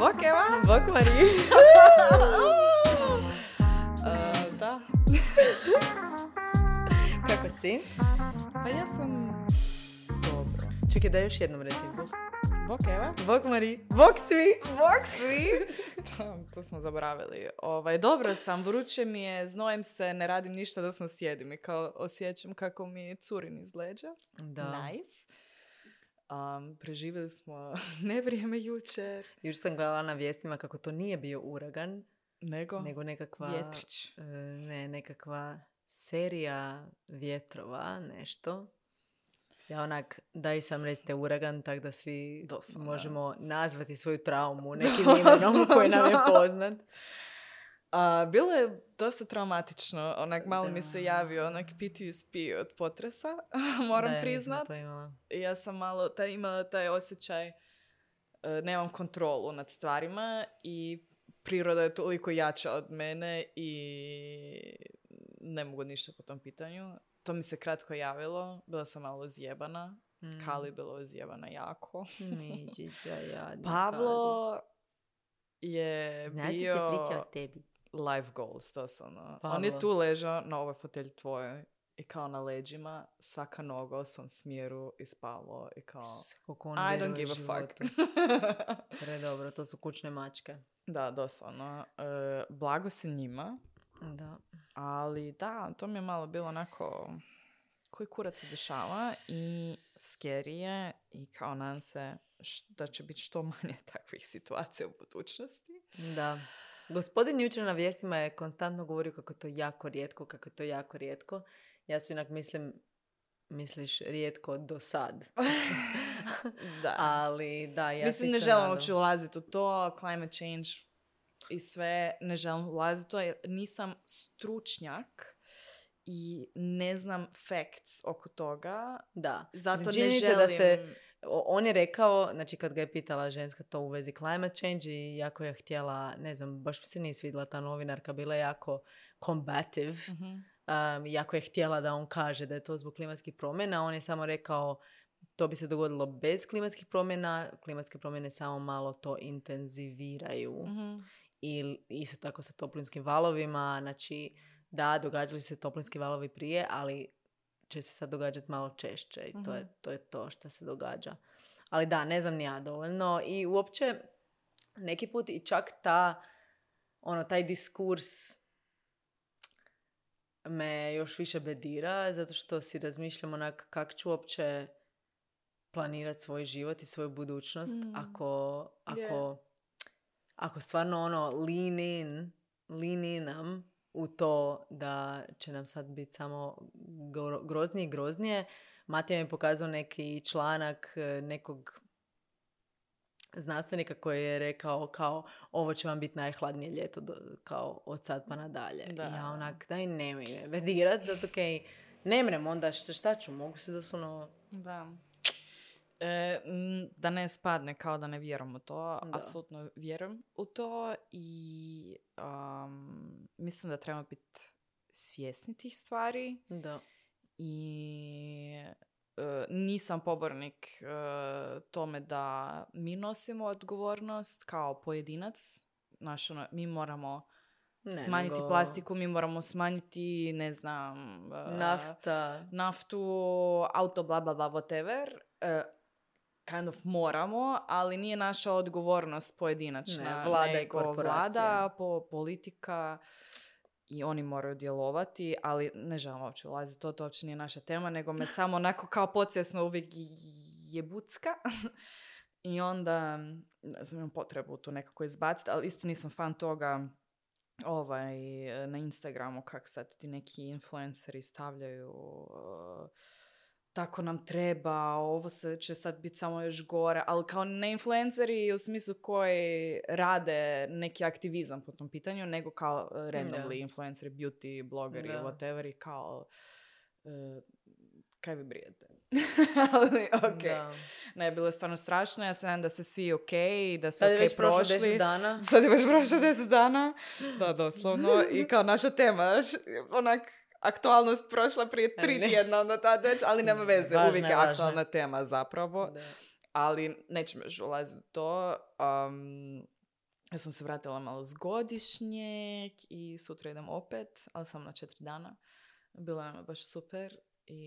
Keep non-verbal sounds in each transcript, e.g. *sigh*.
Bok Eva! Bok Mariji! Uh, *laughs* da. *laughs* Kako si? Pa ja sam... Dobro. Čekaj da još jednom reci Bok. Bok Eva? Bok Mariji! Bok svi! Bok svi! *laughs* to smo zaboravili. Ovaj, dobro sam, vruće mi je, znojem se, ne radim ništa da sam sjedim i kao osjećam kako mi curin iz leđa. Da. Nice. Um, preživjeli smo *laughs* nevrijeme jučer. Još sam gledala na vijestima kako to nije bio uragan, Nego? nego nekakva... Vjetrić. e, ne, nekakva serija vjetrova, nešto. Ja onak, daj sam recite uragan, tak da svi Doslovno. možemo nazvati svoju traumu *laughs* nekim imenom koji nam je poznat. A, bilo je dosta traumatično. Onak malo mi Da. se javio onak PTSP od potresa, *laughs* moram Da, ja priznat. imala. I ja sam malo taj, imala taj osjećaj e, nemam kontrolu nad stvarima i priroda je toliko jača od mene i ne mogu ništa po tom pitanju. To mi se kratko javilo, bila sam malo zjebana, Mm. Kali je bila zjebana jako. Miđića, jadna Pablo je. Znači bio se priča o tebi. Life goals, doslovno. On je tu ležao na ovoj fotelji tvojoj i kao na leđima, svaka noga u svom smjeru i spavao i kao... I don't give a fuck. Pre *laughs* dobro, to su kućne mačke. da, doslovno. E, blago se njima, Da. ali da, to mi je malo bilo onako koji kurac se dešava i scary je i kao nadam se š- da će biti što manje *laughs* takvih situacija u budućnosti. Da. Gospodin jučer na vijestima je konstantno govorio kako je to jako rijetko, kako je to jako rijetko. Ja si onak mislim, misliš rijetko do sad. *laughs* Da. *laughs* Ali da, ja Mislim, ne želim uopće ulaziti u to, climate change i sve, ne želim ulaziti u to jer nisam stručnjak i ne znam facts oko toga. Da. Zato ne želim... da se- On je rekao, znači kad ga je pitala ženska to u vezi climate change i jako je htjela, ne znam, baš mi se nije svidjela ta novinarka, bila je jako combative. Mhm. Um, jako je htjela da on kaže da je to zbog klimatskih promjena. On je samo rekao to bi se dogodilo bez klimatskih promjena. Klimatske promjene samo malo to intenziviraju. Mhm. I isto tako sa toplinskim valovima. Znači, da, događali su se toplinski valovi prije, ali će se sad događati malo češće i to, je, Mhm. to je to što se događa. Ali da, ne znam ni ja dovoljno. I uopće neki put i čak ta, ono, taj diskurs me još više bedira, zato što si razmišljam onak kako ću uopće planirati svoj život i svoju budućnost Mm. ako, ako, Je. ako stvarno ono lean in, lean inam u to da će nam sad biti samo gro- groznije i groznije. Matija mi je pokazao neki članak e, nekog znanstvenika koji je rekao kao ovo će vam biti najhladnije ljeto do, kao od sad pa nadalje. Da. I ja onak daj nemoj me bedirat zato kaj ne mrem onda šta, šta ću mogu se doslovno Da. E, da ne spadne kao da ne vjerujem u to. Da. Apsolutno vjerujem u to i um, mislim da trebamo biti svjesni tih stvari da. i e, nisam pobornik e, tome da mi nosimo odgovornost kao pojedinac. Znaš, ono, mi moramo Ne, smanjiti nego plastiku, mi moramo smanjiti, ne znam... e, Nafta. naftu, auto, bla, bla, bla, whatever. Kind of moramo, ali nije naša odgovornost pojedinačna. Ne, vlada i nego korporacije. Vlada, po, politika i oni moraju djelovati, ali ne želim uopće ulaziti, to, to uopće nije naša tema, nego me *laughs* samo onako kao podsvjesno uvijek je bucka. *laughs* I onda, ne znam, imam potrebu tu nekako izbaciti, ali isto nisam fan toga ovaj, na Instagramu kak sad ti neki influenceri stavljaju uh, tako nam treba, ovo se će sad biti samo još gore, ali kao ne influenceri u smislu koji rade neki aktivizam po tom pitanju, nego kao uh, randomly Da. influenceri, beauty, blogeri, Da. whatever i kao uh, kaj vi brijete? *laughs* ali ok. Da. Ne, bilo je stvarno strašno, ja se nadam da ste svi ok, da ste Sad je ok već prošlo prošli. 10 dana. Sad je već prošlo 10 dana. Da, doslovno. *laughs* I kao naša tema, onak, aktualnost prošla prije tri Ne. tjedna, onda tad već, ali nema veze, Važna uvijek je, je. aktualna tema zapravo. Da. Ali nećemo još ulaziti u to. Um, Ja sam se vratila malo s godišnjeg i sutra idem opet, ali samo na četiri dana. Bilo nam je baš super i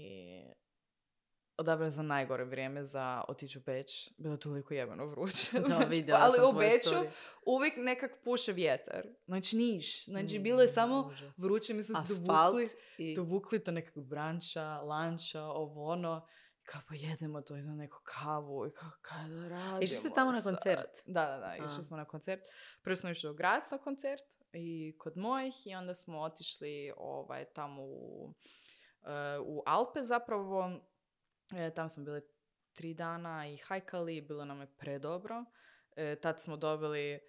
odabrala sam najgore vrijeme za otići u Beč. Bilo je toliko jebeno vruće. *laughs* Da, Znači, vidjela ali sam u Beču story. uvijek nekak puše vjetar. Znači niš. Znači bilo je Mm, samo užas. vruće. Mi smo dovukli, i... dovukli to nekog branča, lanča, ovo ono. Kao pa jedemo to, idemo neku kavu i kao kada radimo Išli ste tamo na koncert? Da, da, da, išli smo na koncert. Prvo smo išli u Grac na koncert i kod mojih i onda smo otišli ovaj, tamo u, e, u Alpe zapravo. E, tam smo bili tri dana i hajkali, bilo nam je predobro. E, tad smo dobili e,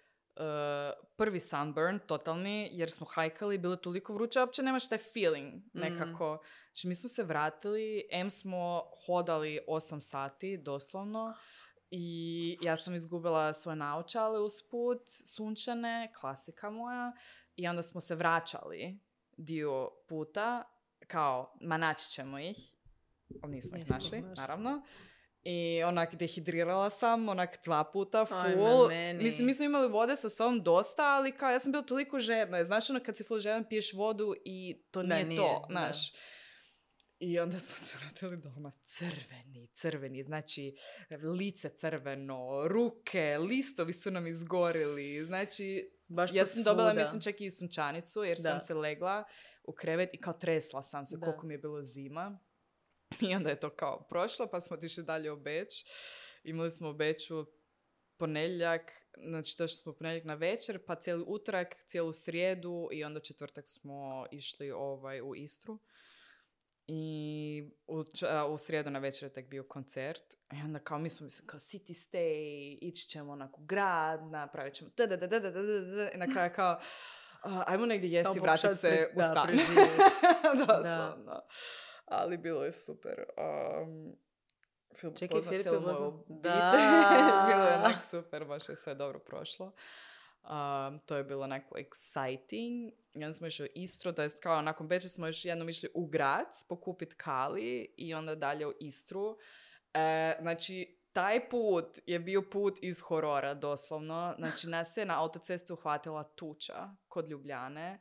prvi sunburn, totalni, jer smo hajkali, bilo je toliko vruće, uopće nemaš taj feeling nekako. Znači, mi smo se vratili, M smo hodali 8 sati, doslovno, i ja sam izgubila svoje naočale usput, sunčane, klasika moja, i onda smo se vraćali dio puta, kao, ma naći ćemo ih, ali nismo ih našli, naravno. I onak dehidrirala sam, onak dva puta, full. Mislim, mi smo imali vode sa sobom dosta, ali kao ja sam bila toliko žedna. Znaš ono kad si full žedan, piješ vodu i to Da, nije, nije, to, znaš. I onda smo se vratili doma crveni, crveni, znači lice crveno, ruke, listovi su nam izgorili, znači Baš ja sam dobila, mislim, čak i sunčanicu, jer Da. sam se legla u krevet i kao tresla sam se Da. koliko mi je bilo zima. *laughs* I onda je to kao prošlo, pa smo otišli dalje u Beč. Imali smo u Beču ponedjeljak, znači došli smo ponedjeljak na večer, pa cijeli utorak, cijelu srijedu i onda četvrtak smo išli ovaj, u Istru. I u, u srijedu na večer je tek bio koncert. I onda kao mi smo mislim kao city stay, ići ćemo onako u grad, napravit ćemo da, da, da, da, da, i na kraju kao ajmo negdje jesti i vratit se u da, stan. *laughs* Doslovno. Ali bilo je super. Um, film Čekaj, je cijelu moju. Da. *laughs* bilo je onak super, baš je sve dobro prošlo. Um, to je bilo onako exciting. I onda smo išli u Istru, to jest kao nakon Beča smo još jednom išli u Grac pokupit kali i onda dalje u Istru. E, znači, taj put je bio put iz horora, doslovno. Znači, nas je na autocestu uhvatila tuča kod Ljubljane.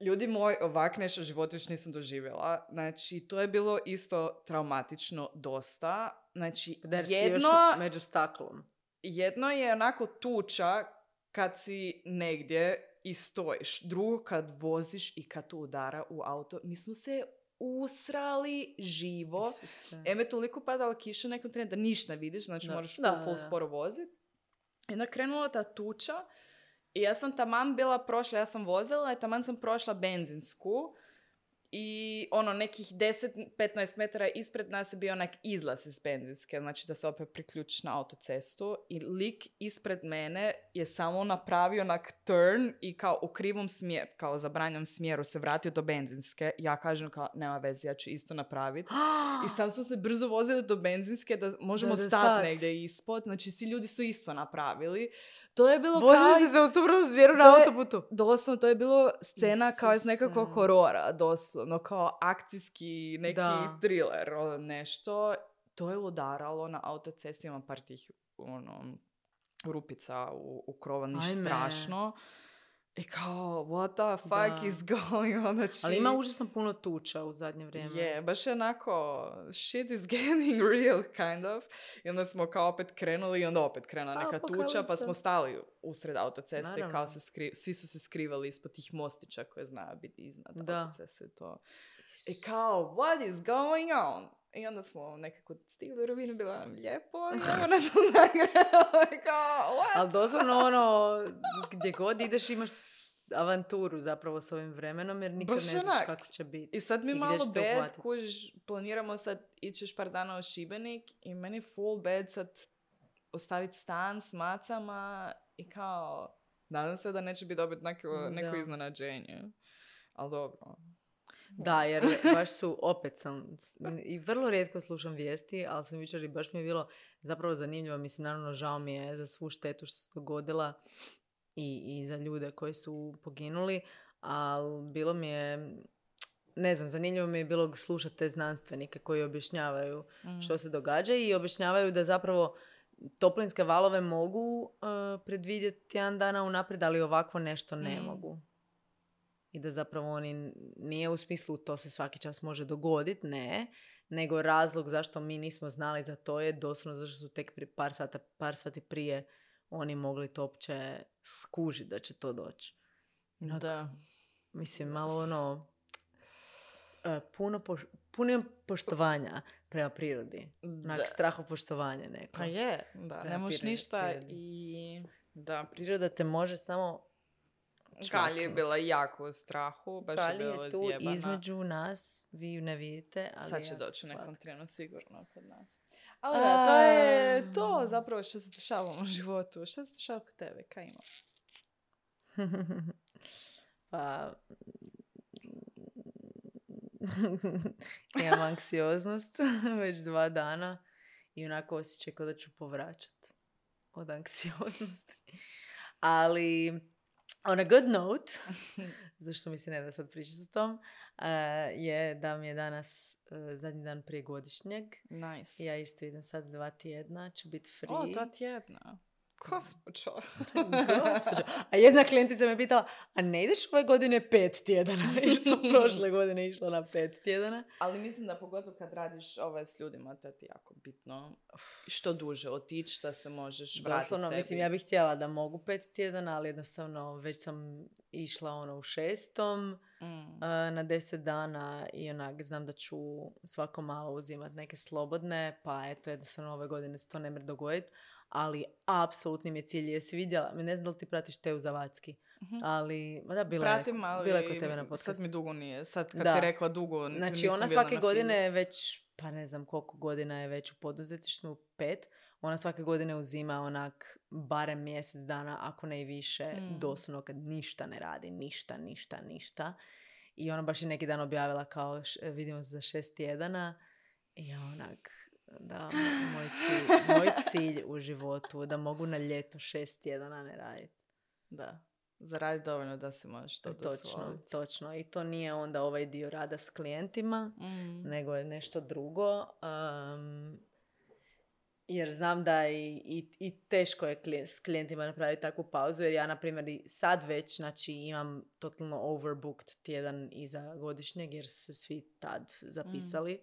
Ljudi moji, ovak nešto u životu još nisam doživjela. Znači, to je bilo isto traumatično dosta. Znači, Da jer si jedno, još među staklom. jedno je onako tuča kad si negdje i stojiš. Drugo kad voziš i kad tu udara u auto. Mi smo se usrali živo. Isuse. Em je toliko padala kiša nekom trenu da ništa ne vidiš, znači Da. moraš Da, full, da, full da. sporo voziti. I onda krenula ta tuča i ja sam taman bila prošla, ja sam vozila i taman sam prošla benzinsku i ono nekih 10-15 metara ispred nas je bio onak izlaz iz benzinske, znači da se opet priključiš na autocestu i lik ispred mene je samo napravio onak turn i kao u krivom smjeru, kao zabranjom smjeru se vratio do benzinske. Ja kažem kao nema veze, ja ću isto napraviti. *gasps* I sad smo se brzo vozili do benzinske da možemo Da, da stati stat. negdje ispod. Znači, svi ljudi su isto napravili. To je bilo kao... Vozili se se suprotnom smjeru na autoputu. Doslovno, to je bilo scena kao iz nekakvog Isuse. horora, doslovno, kao akcijski neki Da. thriller, ono, nešto. To je udaralo na autocesti, ima par tih, ono, rupica u, u krova, niš Ajme. strašno. I kao, what the fuck Da. is *laughs* going on? Znači, Ali ima užasno puno tuča u zadnje vrijeme. je, baš je onako, shit is *laughs* getting real, kind of. I onda smo kao opet krenuli i onda opet krenula neka tuča, pa smo stali usred autoceste, kao Naravno. se skri, svi su se skrivali ispod tih mostića koje znaju biti iznad Da. autoceste. To. I kao, what is going on? I onda smo nekako stigli u rovinu, bilo nam lijepo i nas u Zagrebu. I kao, what? Ali doslovno ono, gdje god ideš imaš avanturu zapravo s ovim vremenom jer nikad Baš ne znaš onak. kako će biti. I sad mi I malo uhvatit? kužiš, planiramo sad ići još par dana u Šibenik i meni full bad sad ostaviti stan s macama i kao, nadam se da neće biti dobiti neko, neko Da. iznenađenje. Ali dobro. Da, jer *laughs* baš su, opet sam, i vrlo rijetko slušam vijesti, ali sam jučer i baš mi je bilo zapravo zanimljivo, mislim, naravno žao mi je za svu štetu što se dogodila i, i za ljude koji su poginuli, ali bilo mi je, ne znam, zanimljivo mi je bilo slušati te znanstvenike koji objašnjavaju Mm. što se događa i objašnjavaju da zapravo toplinske valove mogu uh, predvidjeti tjedan dana unaprijed, ali ovakvo nešto ne Mm. mogu. I da zapravo oni nije u smislu to se svaki čas može dogoditi, ne, nego razlog zašto mi nismo znali za to je doslovno zašto su tek pri par, sata, par sati prije oni mogli to uopće skužiti da će to doći. Onak, Da. Mislim, malo ono, e, puno, poš- puno poštovanja prema prirodi. Onak, Da. strahopoštovanje neko. Pa je, da, Prema ne možeš ništa prirodi. i da, Priroda te može samo Kali je bila jako u strahu, baš je Kali je tu zjebana. između nas, vi ju ne vidite, ali Sad će doći u nekom trenu sigurno kod nas. Ali da, to je to A. zapravo što se dešava u životu. Što se dešava kod tebe? Kaj ima? pa... Imam anksioznost već dva dana i onako osjećaj kao da ću povraćat od anksioznosti. Ali, on a good note, *laughs* zašto mi se ne da sad pričati o tom, eh, je da mi je danas eh, zadnji dan prije godišnjeg. Nice. Ja isto idem sad dva tjedna, ću biti free. O, dva tjedna. Gospođo. Gospođo. A jedna klijentica me pitala, a ne ideš ove godine pet tjedana? *laughs* Jer sam prošle godine išla na pet tjedana. Ali mislim da pogotovo kad radiš ovaj s ljudima, to ti je jako bitno. Što duže otići, da se možeš vratiti Doslovno, sebi. mislim, ja bih htjela da mogu pet tjedana, ali jednostavno već sam išla ono u šestom Mm. na deset dana i onak znam da ću svako malo uzimati neke slobodne, pa eto jednostavno ove godine se to ne mre dogoditi. Ali apsolutni mi je cilj, jesi vidjela, ne znam da li ti pratiš Teu Zavacki, Mhm. ali, da, bila Pratim, je, ali bila je kod tebe na sad podcastu. mi dugo nije. Sad kad Da. si rekla dugo, Znači ona svake godine već, pa ne znam koliko godina je već u poduzetništvu, pet. Ona svake godine uzima onak barem mjesec dana, ako ne i više, Mm. doslovno kad ništa ne radi, ništa, ništa, ništa. I ona baš je neki dan objavila kao š- vidimo se za šest tjedana. I ja onak, da, mo- moj cilj, moj cilj u životu da mogu na ljeto šest tjedana ne raditi. Da. Zaradi dovoljno da se možeš to Točno, točno. I to nije onda ovaj dio rada s klijentima, Mm. nego je nešto drugo. um, jer znam da i, i, i teško je klije- s klijentima napraviti takvu pauzu, jer ja, na primjer, i sad već znači, imam totalno overbooked tjedan iza godišnjeg, jer se svi tad zapisali.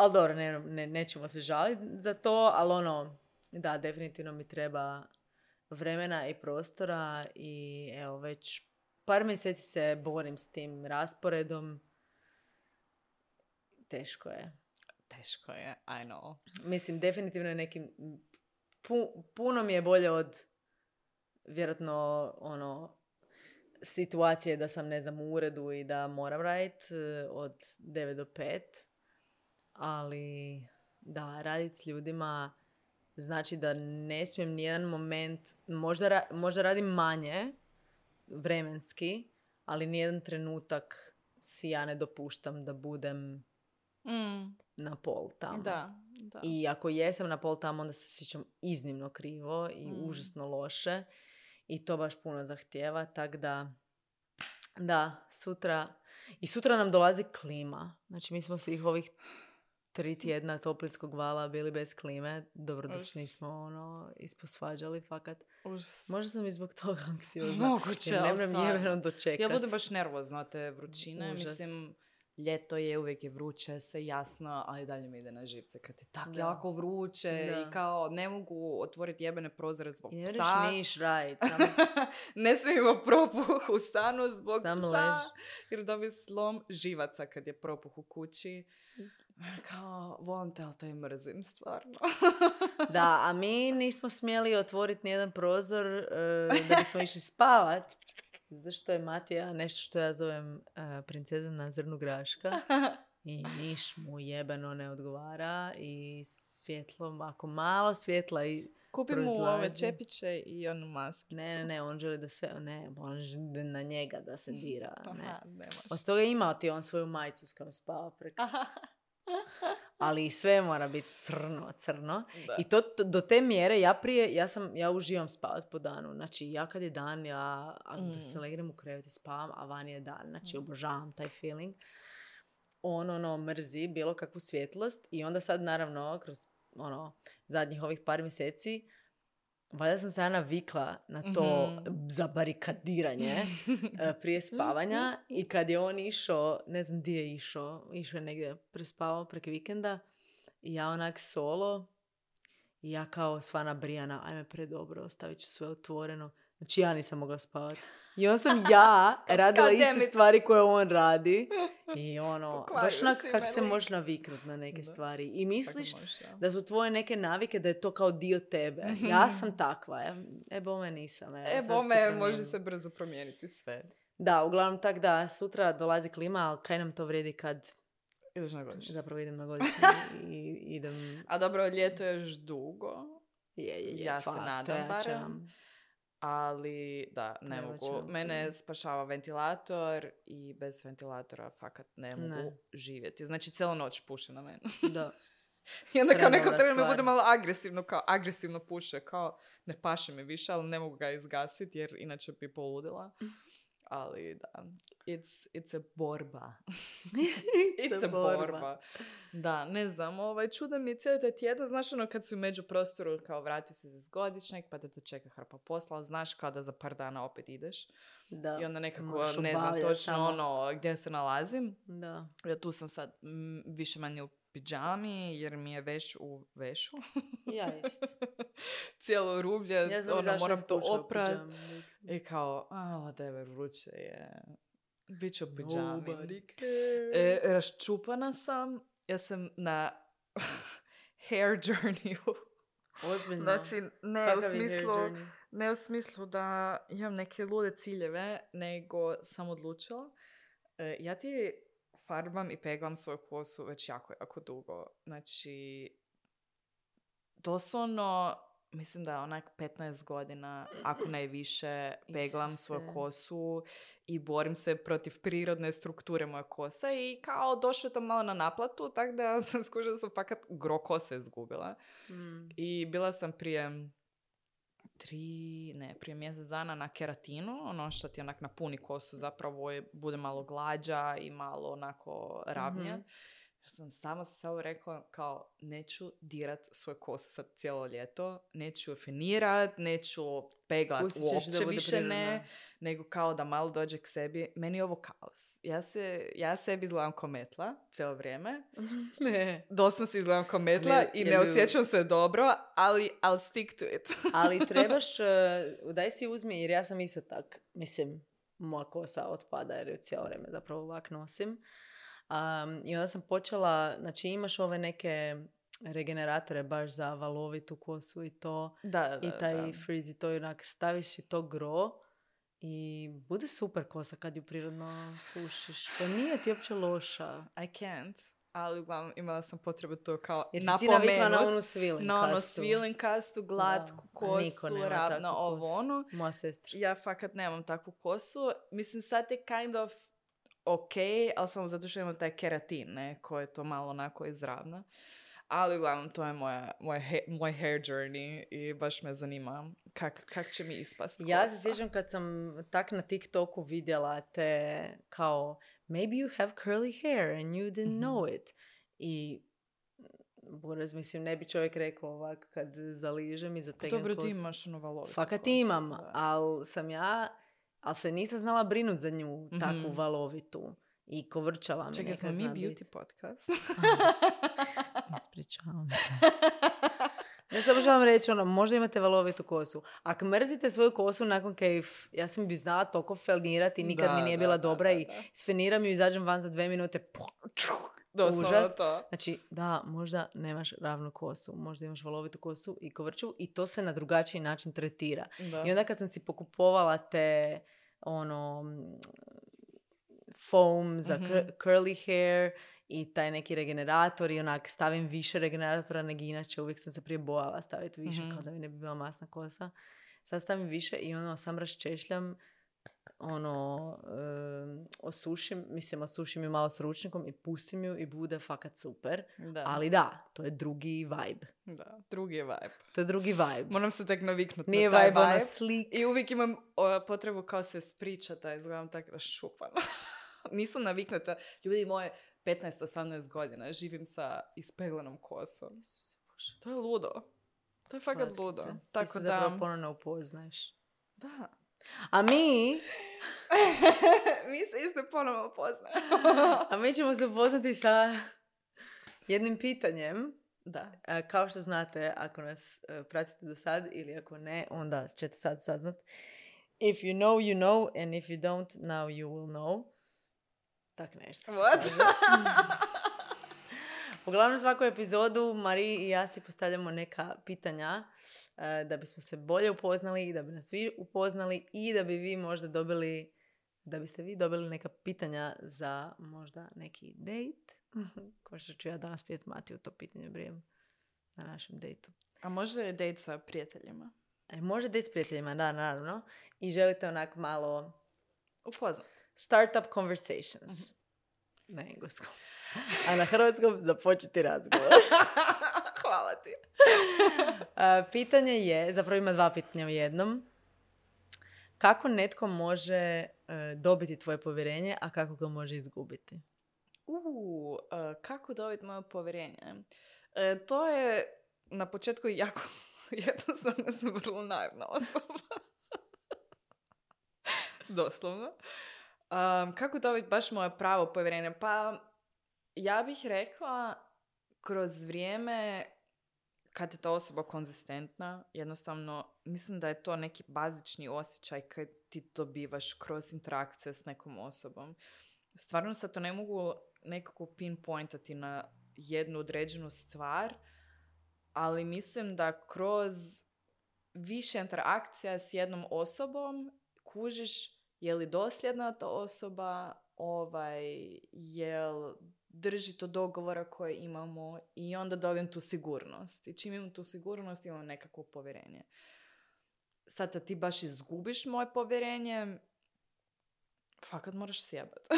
Ali dobro, ne, ne, nećemo se žaliti za to, ali ono, da, definitivno mi treba vremena i prostora i evo već par mjeseci se borim s tim rasporedom. Teško je. Teško je, I know. Mislim, definitivno je nekim... pu- puno mi je bolje od vjerojatno ono situacije da sam, ne znam, u uredu i da moram raditi eh, od 9 do 5. Ali da, raditi s ljudima znači da ne smijem nijedan moment, možda, ra- možda radim manje vremenski, ali nijedan trenutak si ja ne dopuštam da budem Mm. na pol tamo. Da, da. I ako jesam na pol tamo, onda se osjećam iznimno krivo i Mm. užasno loše. I to baš puno zahtjeva, tak da, da, sutra, i sutra nam dolazi klima. Znači, mi smo svih ovih tri tjedna toplinskog vala bili bez klime. Dobro da se nismo ono isposvađali, fakat. Užas. Možda sam i zbog toga anksiozna. *laughs* Moguće, jer ne ali mrem stvarno. jebeno dočekat. Ja budem baš nervozna od te vrućine. Užas. Mislim, ljeto je, uvijek je vruće, sve jasno, ali dalje mi ide na živce kad je tako Da. jako vruće Da. i kao ne mogu otvoriti jebene prozore zbog I psa. niš radit, *laughs* samo ne smijem imati propuh u stanu zbog Samo psa. leži. Jer dobi slom živaca kad je propuh u kući. *laughs* Kao, volim te, ali te mrzim, stvarno. *laughs* Da, a mi nismo smjeli otvoriti nijedan prozor e, da bismo išli spavat. Zato što je Matija nešto što ja zovem e, princeza na zrnu graška. I niš mu jebeno ne odgovara. I svjetlo, ako malo svjetla i... Kupi mu ove čepiće i onu maskicu. Ne, ne, ne, on želi da sve... Ne, on želi na njega da se dira. *laughs* Aha, ne. Osim toga imao ti on svoju majicu s kojom spava preko. *laughs* Ali sve mora biti crno, crno. Da. I to, to- do te mjere ja prije, ja sam, ja uživam spavat po danu. Znači ja kad je dan, ja Mm. se legnem u krevet i spavam, a van je dan. Znači obožavam taj feeling. On ono mrzi bilo kakvu svjetlost i onda sad naravno kroz ono, zadnjih ovih par mjeseci, valjda sam se ja navikla na to Mhm. zabarikadiranje *laughs* e, prije spavanja i kad je on išao, ne znam di je išao, išao je negdje prespavao preko vikenda i ja onak solo i ja kao sva nabrijana, ajme predobro, ostavit ću sve otvoreno. Znači ja nisam mogla spavati. I on sam *laughs* ja radila iste stvari koje on radi. I ono, *laughs* Pokvario baš onak si kak me se možeš naviknut na neke Da. stvari. I misliš možeš, da. da su tvoje neke navike, da je to kao dio tebe. Mhm. Ja sam takva, ja, e bome nisam. Evo, E, se bome, može se brzo promijeniti sve. Da, uglavnom tak da, sutra dolazi klima, ali kaj nam to vredi kad Ideš na godišnje. zapravo idem na *laughs* godišnji i idem... A dobro, ljeto je još dugo, Je, je, je, Ja se fakt, nadam trebat će barem. Ali da, ne će mogu. Mene spašava ventilator i bez ventilatora fakat ne mogu Ne. živjeti. Znači, cijelu noć puše na mene. Da. *laughs* I onda kao neko mi bude malo agresivno, kao agresivno puše, kao ne paše mi više, ali ne mogu ga izgasiti jer inače bi poludila. *laughs* Ali da, it's, it's a borba. *laughs* It's a borba. Da, ne znam, ovaj, čuda mi je cijeli taj tjedan, znaš ono kad si u međuprostoru kao vrati se iz godišnjeg pa da te čeka hrpa posla, znaš kao da za par dana opet ideš. Da. I onda nekako ne znam točno samo. ono gdje se nalazim. Da. Ja tu sam sad mm, više manje u pidžami jer mi je veš u vešu. Ja isto. *laughs* Cijelo rublje, Ja sam ono, moram to u oprat. I kao, a, whatever, vruće je. Biću u pidžami. Nobody E, raščupana sam. Ja sam na *laughs* hair journeyu. Ozbiljno. Znači, ne u Kakav hair smislu, ne u smislu da imam neke lude ciljeve, nego sam odlučila. E, ja ti farbam i peglam svoju kosu već jako, jako dugo. Znači, doslovno, mislim da je onak 15 godina, ako ne više, peglam svoju Isuse. kosu i borim se protiv prirodne strukture moje kose i kao došlo je to malo na naplatu, tako da *laughs* sam skužila da sam fakat gro kose izgubila. Mm. I bila sam prije tri, ne, prije mjesec dana na keratinu, ono što ti onak napuni kosu zapravo je, bude malo glađa i malo onako ravnja. Mhm. Ja sam samo se samo rekla kao neću dirat svoju kosu sad cijelo ljeto, neću je fenirat, neću peglat Pustit uopće više ne, nego kao da malo dođe k sebi. Meni je ovo kaos. Ja, se, ja sebi izgledam ko metla cijelo vrijeme *laughs* ne. doslovno se izgledam kao metla Ne, i ne bi- osjećam se dobro, ali I'll stick to it. *laughs* Ali trebaš, uh, *laughs* daj si uzmi, jer ja sam isto tak, mislim, moja kosa otpada jer ju cijelo vrijeme zapravo ovak nosim. Um, I onda sam počela, znači imaš ove neke regeneratore baš za valovitu kosu i to. Da, da, I taj da. i to i onak staviš i to gro i bude super kosa kad ju prirodno sušiš. Pa nije ti uopće loša. I can't. Ali uglavnom imala sam potrebu to kao Jer si ti navikla na napomenut. onu svilin Na ono svilinkastu, glatku kosu, ravno ovo ono. Moja sestra. Ja fakat nemam takvu kosu. Mislim, sad je kind of ok, ali samo zato što imam taj keratin, ne, koji je to malo onako izravna. Ali uglavnom, to je moja, moj, he- moj hair journey i baš me zanima kak, kak će mi ispast Ja se sjećam kad sam tak na TikToku vidjela te kao maybe you have curly hair and you didn't Mhm. know it. I Boraz, mislim, ne bi čovjek rekao ovak kad zaližem i zategnem Dobro, ti imaš ono Fakat imam, ali sam ja, ali se nisam znala brinut za nju takvu Mhm. valovitu. I kovrčala mi Čekaj, smo mi beauty bit. podcast? *laughs* Ispričavam se. *laughs* Ja samo želim reći, ono, možda imate valovitu kosu. Ako mrzite svoju kosu nakon kejf, ja sam bi znala toliko felnirati, nikad Da, mi nije da, bila da, dobra da, i sfeniram ju, izađem van za dve minute, Doslovno užas. to. Znači, da, možda nemaš ravnu kosu, možda imaš valovitu kosu i kovrču i to se na drugačiji način tretira. Da. I onda kad sam si pokupovala te, ono, mm, foam za Mhm. cur- curly hair i taj neki regenerator i onak stavim više regeneratora nego inače. Uvijek sam se prije bojala staviti više Mhm. kao da mi ne bi bila masna kosa. Sad stavim više i ono sam raščešljam ono, em, osušim, mislim osušim ju malo s ručnikom i pustim ju i bude fakat super. Da. Ali da, to je drugi vibe. da, drugi je vibe. To je drugi vibe. Moram se tek naviknuti Nije na taj vibe ono vibe. slik. I uvijek imam o, potrebu kao se spričati, da izgledam tako raščupano. *laughs* Nisam naviknuta. Ljudi moje 15-18 godina živim sa ispeglanom kosom. To je ludo. To je fakat ludo. Ti Tako se da... zapravo ponovno upoznaješ. Da. A mi, *laughs* Mi se isto ponovno poznajemo. a mi ćemo se upoznati sa jednim pitanjem. da. E, Kao što znate, ako nas e, pratite do sad ili ako ne, onda ćete sad saznat. If you know, you know, and if you don't, now you will know. Tak nešto. What? *laughs* Uglavnom svaku epizodu Mariji i ja si postavljamo neka pitanja e, da bismo se bolje upoznali i da bi nas vi upoznali i da bi vi možda dobili da biste vi dobili neka pitanja za možda neki dejt. *laughs* Ko što ću ja danas pijet Matiju to pitanje brijem na našem dejtu. A možda je date sa prijateljima? E, može dejt s prijateljima, da, naravno. I želite onak malo Upoznat. startup conversations. Na engleskom. *laughs* A na hrvatskom započeti razgovor. *laughs* Hvala ti. Pitanje je, zapravo ima dva pitanja u jednom. Kako netko može e, dobiti tvoje povjerenje, a kako ga može izgubiti? U, e, kako dobiti moje povjerenje? E, to je na početku jako *laughs* jednostavno sam vrlo naivna osoba. Doslovno. Um, kako dobiti baš moje pravo povjerenje? Pa ja bih rekla kroz vrijeme kad je ta osoba konzistentna, jednostavno mislim da je to neki bazični osjećaj kad ti dobivaš kroz interakcije s nekom osobom. Stvarno sad to ne mogu nekako pinpointati na jednu određenu stvar, ali mislim da kroz više interakcija s jednom osobom kužiš je li dosljedna ta osoba, ovaj, jel drži to dogovora koje imamo i onda dobijem tu sigurnost. I čim imam tu sigurnost, imam nekakvo povjerenje. Sad ti baš izgubiš moje povjerenje, fakat moraš sjebat.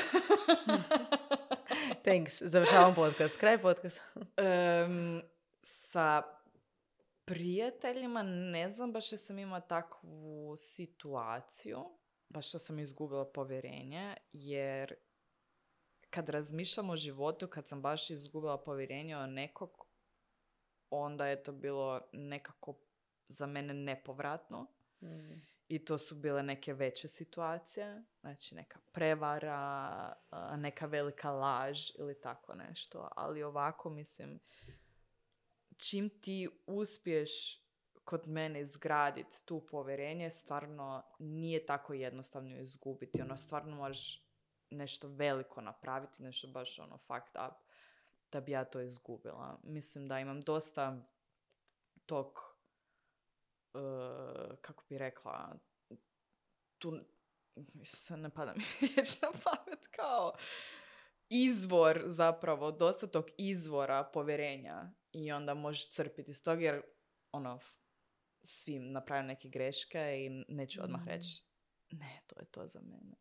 *laughs* Thanks, završavam podcast. Kraj podcast. *laughs* Em, sa prijateljima ne znam baš da sam imala takvu situaciju, baš da sam izgubila povjerenje, jer kad razmišljam o životu, kad sam baš izgubila povjerenje o nekog, onda je to bilo nekako za mene nepovratno. I to su bile neke veće situacije, znači neka prevara, neka velika laž ili tako nešto. Ali ovako, mislim, čim ti uspiješ kod mene izgraditi tu povjerenje, stvarno nije tako jednostavno izgubiti. Ono, stvarno moraš nešto veliko napraviti, nešto baš ono fucked up, da bi ja to izgubila. Mislim da imam dosta tog, eh, kako bi rekla, tu, ne pada mi *laughs* riječ na pamet, kao izvor zapravo, dosta tog izvora povjerenja i onda možeš crpiti iz toga jer ono, svim napravim neke greške i neću odmah Mhm. reći ne, to je to za mene.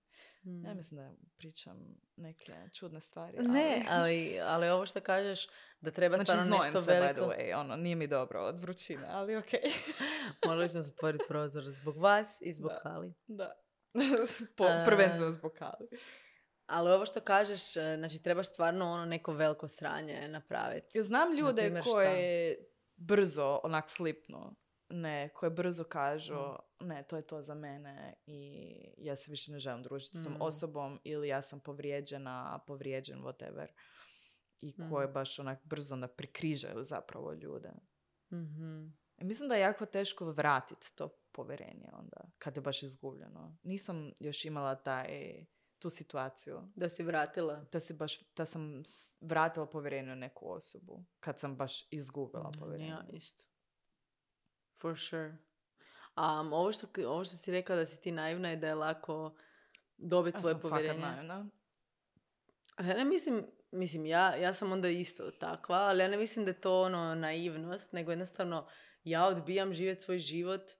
Ja mislim da pričam neke čudne stvari. Ne, ali... *laughs* ali, ali ovo što kažeš da treba Znači, stvarno nešto se, by the veliko. way, ono, nije mi dobro od vrućine, ali okej. *laughs* Morali smo zatvoriti prozor zbog vas i zbog Da. Kali. da. *laughs* po, prvenstveno zbog Kali. Ali ovo što kažeš, e, znači trebaš stvarno ono neko veliko sranje napraviti. Znam ljude koje brzo onak flipnu. Ne, koje brzo kažu, Mm. ne, to je to za mene i ja se više ne želim družiti s tom Mm. osobom ili ja sam povrijeđena, povrijeđen, whatever. I Mm. koje baš onak brzo onda prikrižaju zapravo ljude. Mhm. I mislim da je jako teško vratiti to povjerenje onda, kad je baš izgubljeno. Nisam još imala taj, tu situaciju. Da si vratila. Da, si baš, da sam vratila povjerenje u neku osobu. Kad sam baš izgubila Mm, povjerenje. Ja isto. For sure. Um, ovo, što, ovo što si rekla da si ti naivna i da je lako dobiti tvoje povjerenje. naivna. Ja ne mislim, mislim ja, ja sam onda isto takva, ali ja ne mislim da je to ono naivnost, nego jednostavno ja odbijam živjeti svoj život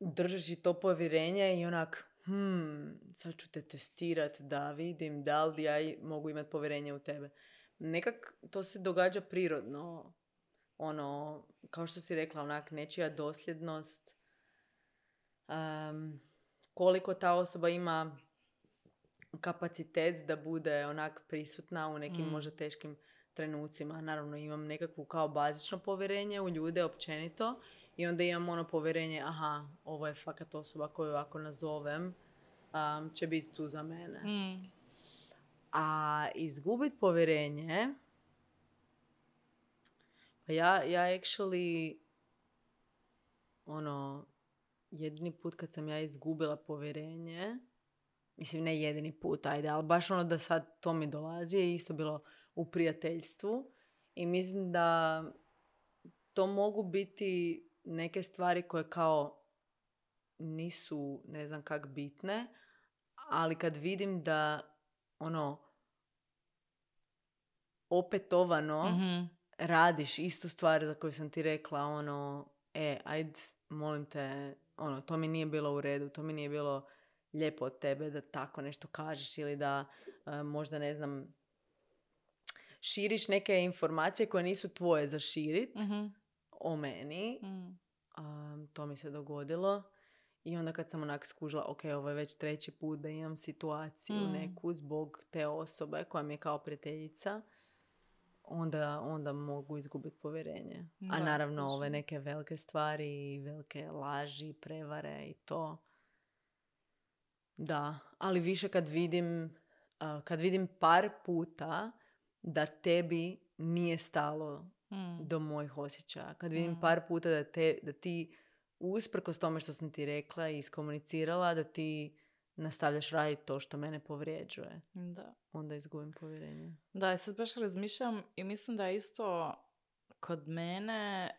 držeći to povjerenje i onak, hmm, sad ću te testirat da vidim da li ja mogu imati povjerenje u tebe. Nekak to se događa prirodno, ono, kao što si rekla, onak nečija dosljednost, um, koliko ta osoba ima kapacitet da bude onak prisutna u nekim Mm. možda teškim trenucima. Naravno imam nekakvu kao bazično povjerenje u ljude općenito i onda imam ono povjerenje, aha, ovo je fakat osoba koju ako nazovem um, će biti tu za mene. Mm. A izgubit povjerenje, pa ja, ja actually, ono, jedini put kad sam ja izgubila povjerenje, mislim ne jedini put, ajde, ali baš ono da sad to mi dolazi je isto bilo u prijateljstvu i mislim da to mogu biti neke stvari koje kao nisu ne znam kak bitne, ali kad vidim da ono opetovano Mhm. Radiš istu stvar za koju sam ti rekla, ono, e, ajd, molim te, ono, to mi nije bilo u redu, to mi nije bilo lijepo od tebe da tako nešto kažeš ili da e, možda, ne znam, širiš neke informacije koje nisu tvoje za širit Mhm. o meni. Mm. A, to mi se dogodilo. I onda kad sam onak skužila, ok, ovo je već treći put da imam situaciju Mm. neku zbog te osobe koja mi je kao prijateljica, onda, onda mogu izgubiti povjerenje. A Da, naravno točno. ove neke velike stvari, velike laži, prevare i to. Da, ali više kad vidim, a, kad vidim par puta da tebi nije stalo Mm. do mojih osjećaja. Kad vidim Mm. par puta da, te, da ti, usprkos tome što sam ti rekla i iskomunicirala, da ti nastavljaš raditi to što mene povrijeđuje. Da. Onda izgubim povjerenje. Da, sad baš razmišljam i mislim da je isto kod mene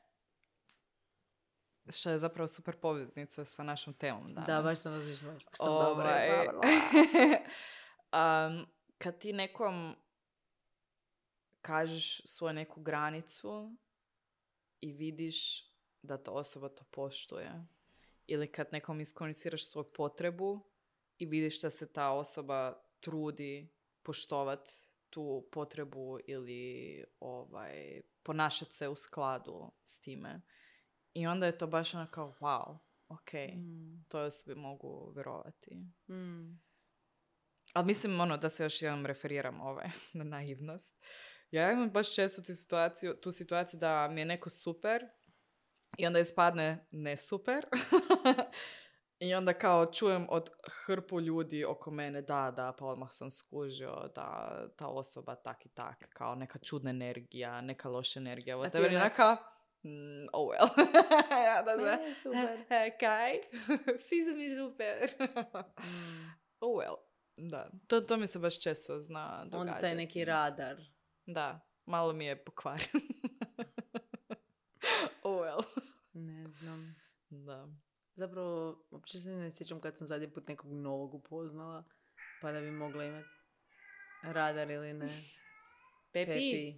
što je zapravo super poveznica sa našom temom danas. Da, baš sam razmišljala. kako Sam dobro Ovaj, izabrala. um, *laughs* kad ti nekom kažeš svoju neku granicu i vidiš da ta osoba to poštuje ili kad nekom iskomuniciraš svoju potrebu i vidiš da se ta osoba trudi poštovat tu potrebu ili ovaj, ponašati se u skladu s time. I onda je to baš ono kao, wow, ok, Mm, to osobi mogu vjerovati. mm, Ali mislim, ono, da se još jednom referiram ovaj, *laughs* na naivnost. Ja imam baš često tu situaciju, tu situaciju da mi je neko super i onda ispadne ne super. *laughs* I onda kao čujem od hrpu ljudi oko mene, da, da, pa odmah sam skužio da ta osoba tak i tak, kao neka čudna energija, neka loša energija, A ti onaka, mm, oh well. *laughs* ja, da, da. E, super. *laughs* E, kaj? *laughs* Svi su mi super. Mm. oh well. Da, to, to mi se baš često zna događati. Onda taj neki radar. Da, malo mi je pokvaren. oh well. Ne znam. Da. Zapravo, uopće se ne sjećam kad sam zadnji put nekog novog upoznala, pa da bi mogla imati radar ili ne. *laughs* Pepi.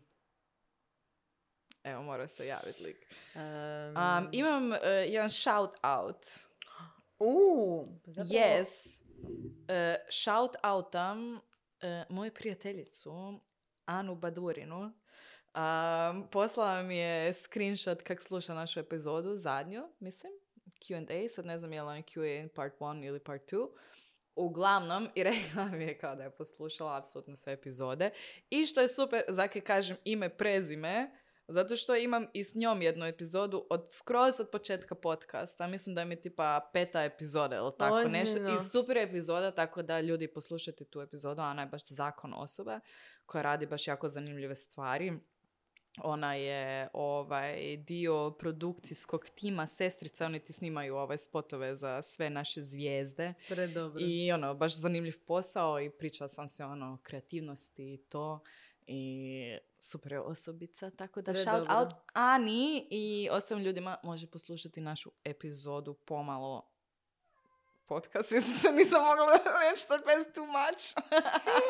Evo, mora se javiti lik. Um, Um, imam uh, jedan shout out. *gasps* U, zapravo- Yes. Uh, shout outam uh, moju prijateljicu Anu Badurinu. Um, poslala mi je screenshot kak sluša našu epizodu, zadnju, mislim, Q&A, sad ne znam je li on Q&A part 1 ili part 2. Uglavnom, i *laughs* rekla mi je kao da je poslušala apsolutno sve epizode. I što je super, zake kažem ime, prezime, zato što imam i s njom jednu epizodu od skroz od početka podcasta. Mislim da mi je tipa peta epizoda ili tako nešto. Ozbiljno? I super epizoda, tako da ljudi poslušajte tu epizodu. Ona je baš zakon osobe koja radi baš jako zanimljive stvari. Ona je ovaj dio produkcijskog tima sestrica, oni ti snimaju ove spotove za sve naše zvijezde. Predobro. I ono, baš zanimljiv posao i pričala sam se ono o kreativnosti i to. I super je osobica, tako da Predobro. shout out Ani i ostalim ljudima može poslušati našu epizodu pomalo podcast, jer se nisam mogla *laughs* reći što bez too much.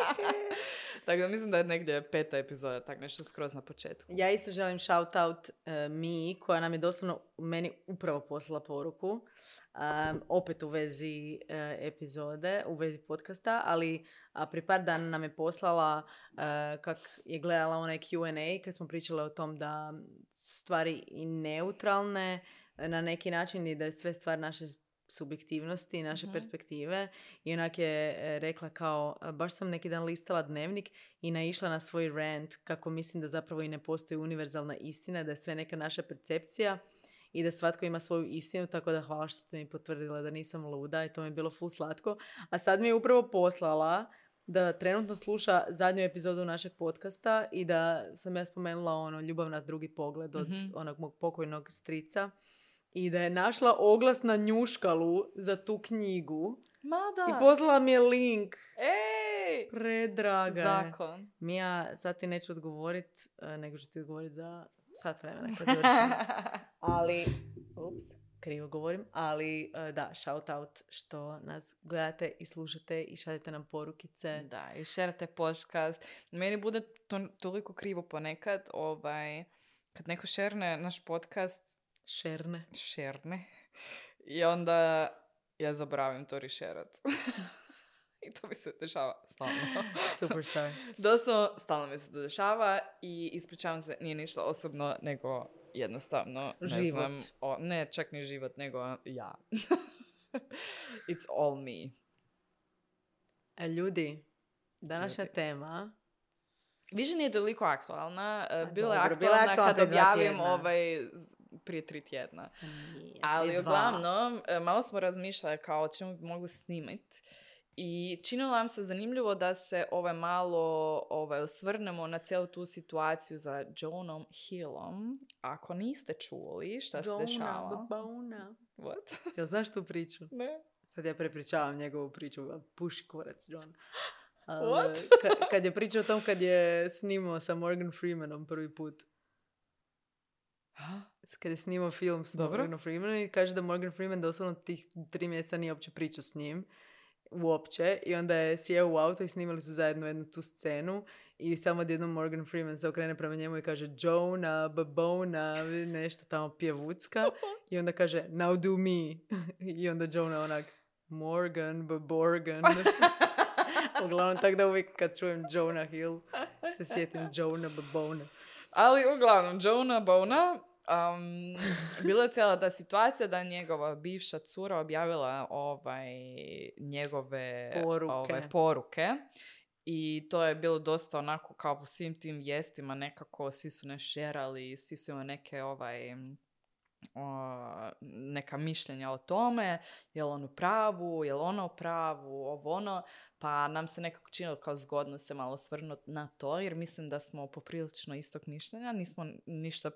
*laughs* tako da mislim da je negdje peta epizoda, tak nešto skroz na početku. Ja isto želim shout out eh, mi, koja nam je doslovno meni upravo poslala poruku. um, opet u vezi eh, epizode, u vezi podcasta, ali a, prije par dana nam je poslala eh, kak je gledala onaj Q&A kad smo pričali o tom da stvari i neutralne na neki način i da je sve stvar naše subjektivnosti i naše Mhm. perspektive i onak je e, rekla kao, "A, baš sam neki dan listala dnevnik i naišla na svoj rant kako mislim da zapravo i ne postoji univerzalna istina, da je sve neka naša percepcija i da svatko ima svoju istinu, tako da hvala što ste mi potvrdila da nisam luda i to mi je bilo full slatko. A sad mi je upravo poslala da trenutno sluša zadnju epizodu našeg podcasta i da sam ja spomenula ono ljubav na drugi pogled od Mhm. onog mog pokojnog strica i da je našla oglas na njuškalu za tu knjigu Mada! i poslala mi je link. Ej! Predraga. Zakon. Mija, sad ti neću odgovorit, eh, nego ću ti odgovorit za sat vremena kad. *laughs* Ali, ups, krivo govorim, ali eh, da, shout out što nas gledate i slušate i šaljete nam porukice. Da, i šerate podcast. Meni bude to toliko krivo ponekad, ovaj, kad neko šerne naš podcast, Šerne. šerne, i onda ja zaboravim to rišerat. *laughs* I to mi se dešava stalno. *laughs* Superstar. Doslovno, stalno mi se to dešava i ispričavam se, nije ništa osobno, nego jednostavno, ne Život. znam, o, ne čak ni život, nego ja. *laughs* It's all me. E, ljudi, današnja Ljudi. tema Više nije toliko aktualna. e, A Bila je bila aktualna aktualna kad objavim ovaj prije tri tjedna. Nije, Ali uglavnom, e, malo smo razmišljali kao o čemu bi mogli snimit. I činilo nam se zanimljivo da se ovaj malo ovaj, osvrnemo na cijelu tu situaciju za Jonom Hillom. Ako niste čuli šta se Bona, dešava... babona. What? *laughs* Jel znaš tu priču? Ne. Sad ja prepričavam njegovu priču, puši kurac, John. *laughs* What? ka- kad je pričao o tom kad je snimao sa Morgan Freemanom prvi put. S- Kad je snimao film s Dobro. Morganom Freemanom i kaže da Morgan Freeman doslovno tih tri mjeseca nije uopće pričao s njim. Uopće. I onda je sjeo u auto i snimali su zajedno jednu tu scenu i samo odjednom Morgan Freeman se okrene prema njemu i kaže Jonah, babona, nešto tamo pjevucka. I onda kaže, now do me. *laughs* I onda Jonah onak, Morgan, baborgan. *laughs* Uglavnom, tako da uvijek kad čujem Jonah Hill, se sjetim Jonah babona. Ali uglavnom, Jonah Bona, um, bila je cijela ta situacija da je njegova bivša cura objavila ovaj, njegove Poruke. Ovaj, poruke. I to je bilo dosta onako kao po svim tim vijestima nekako svi su ne šerali, svi su imali neke ovaj, o, neka mišljenja o tome, je li on u pravu, je li ona u pravu, ovo ono, pa nam se nekako činilo kao zgodno se malo svrnuti na to, jer mislim da smo poprilično istog mišljenja, nismo ništa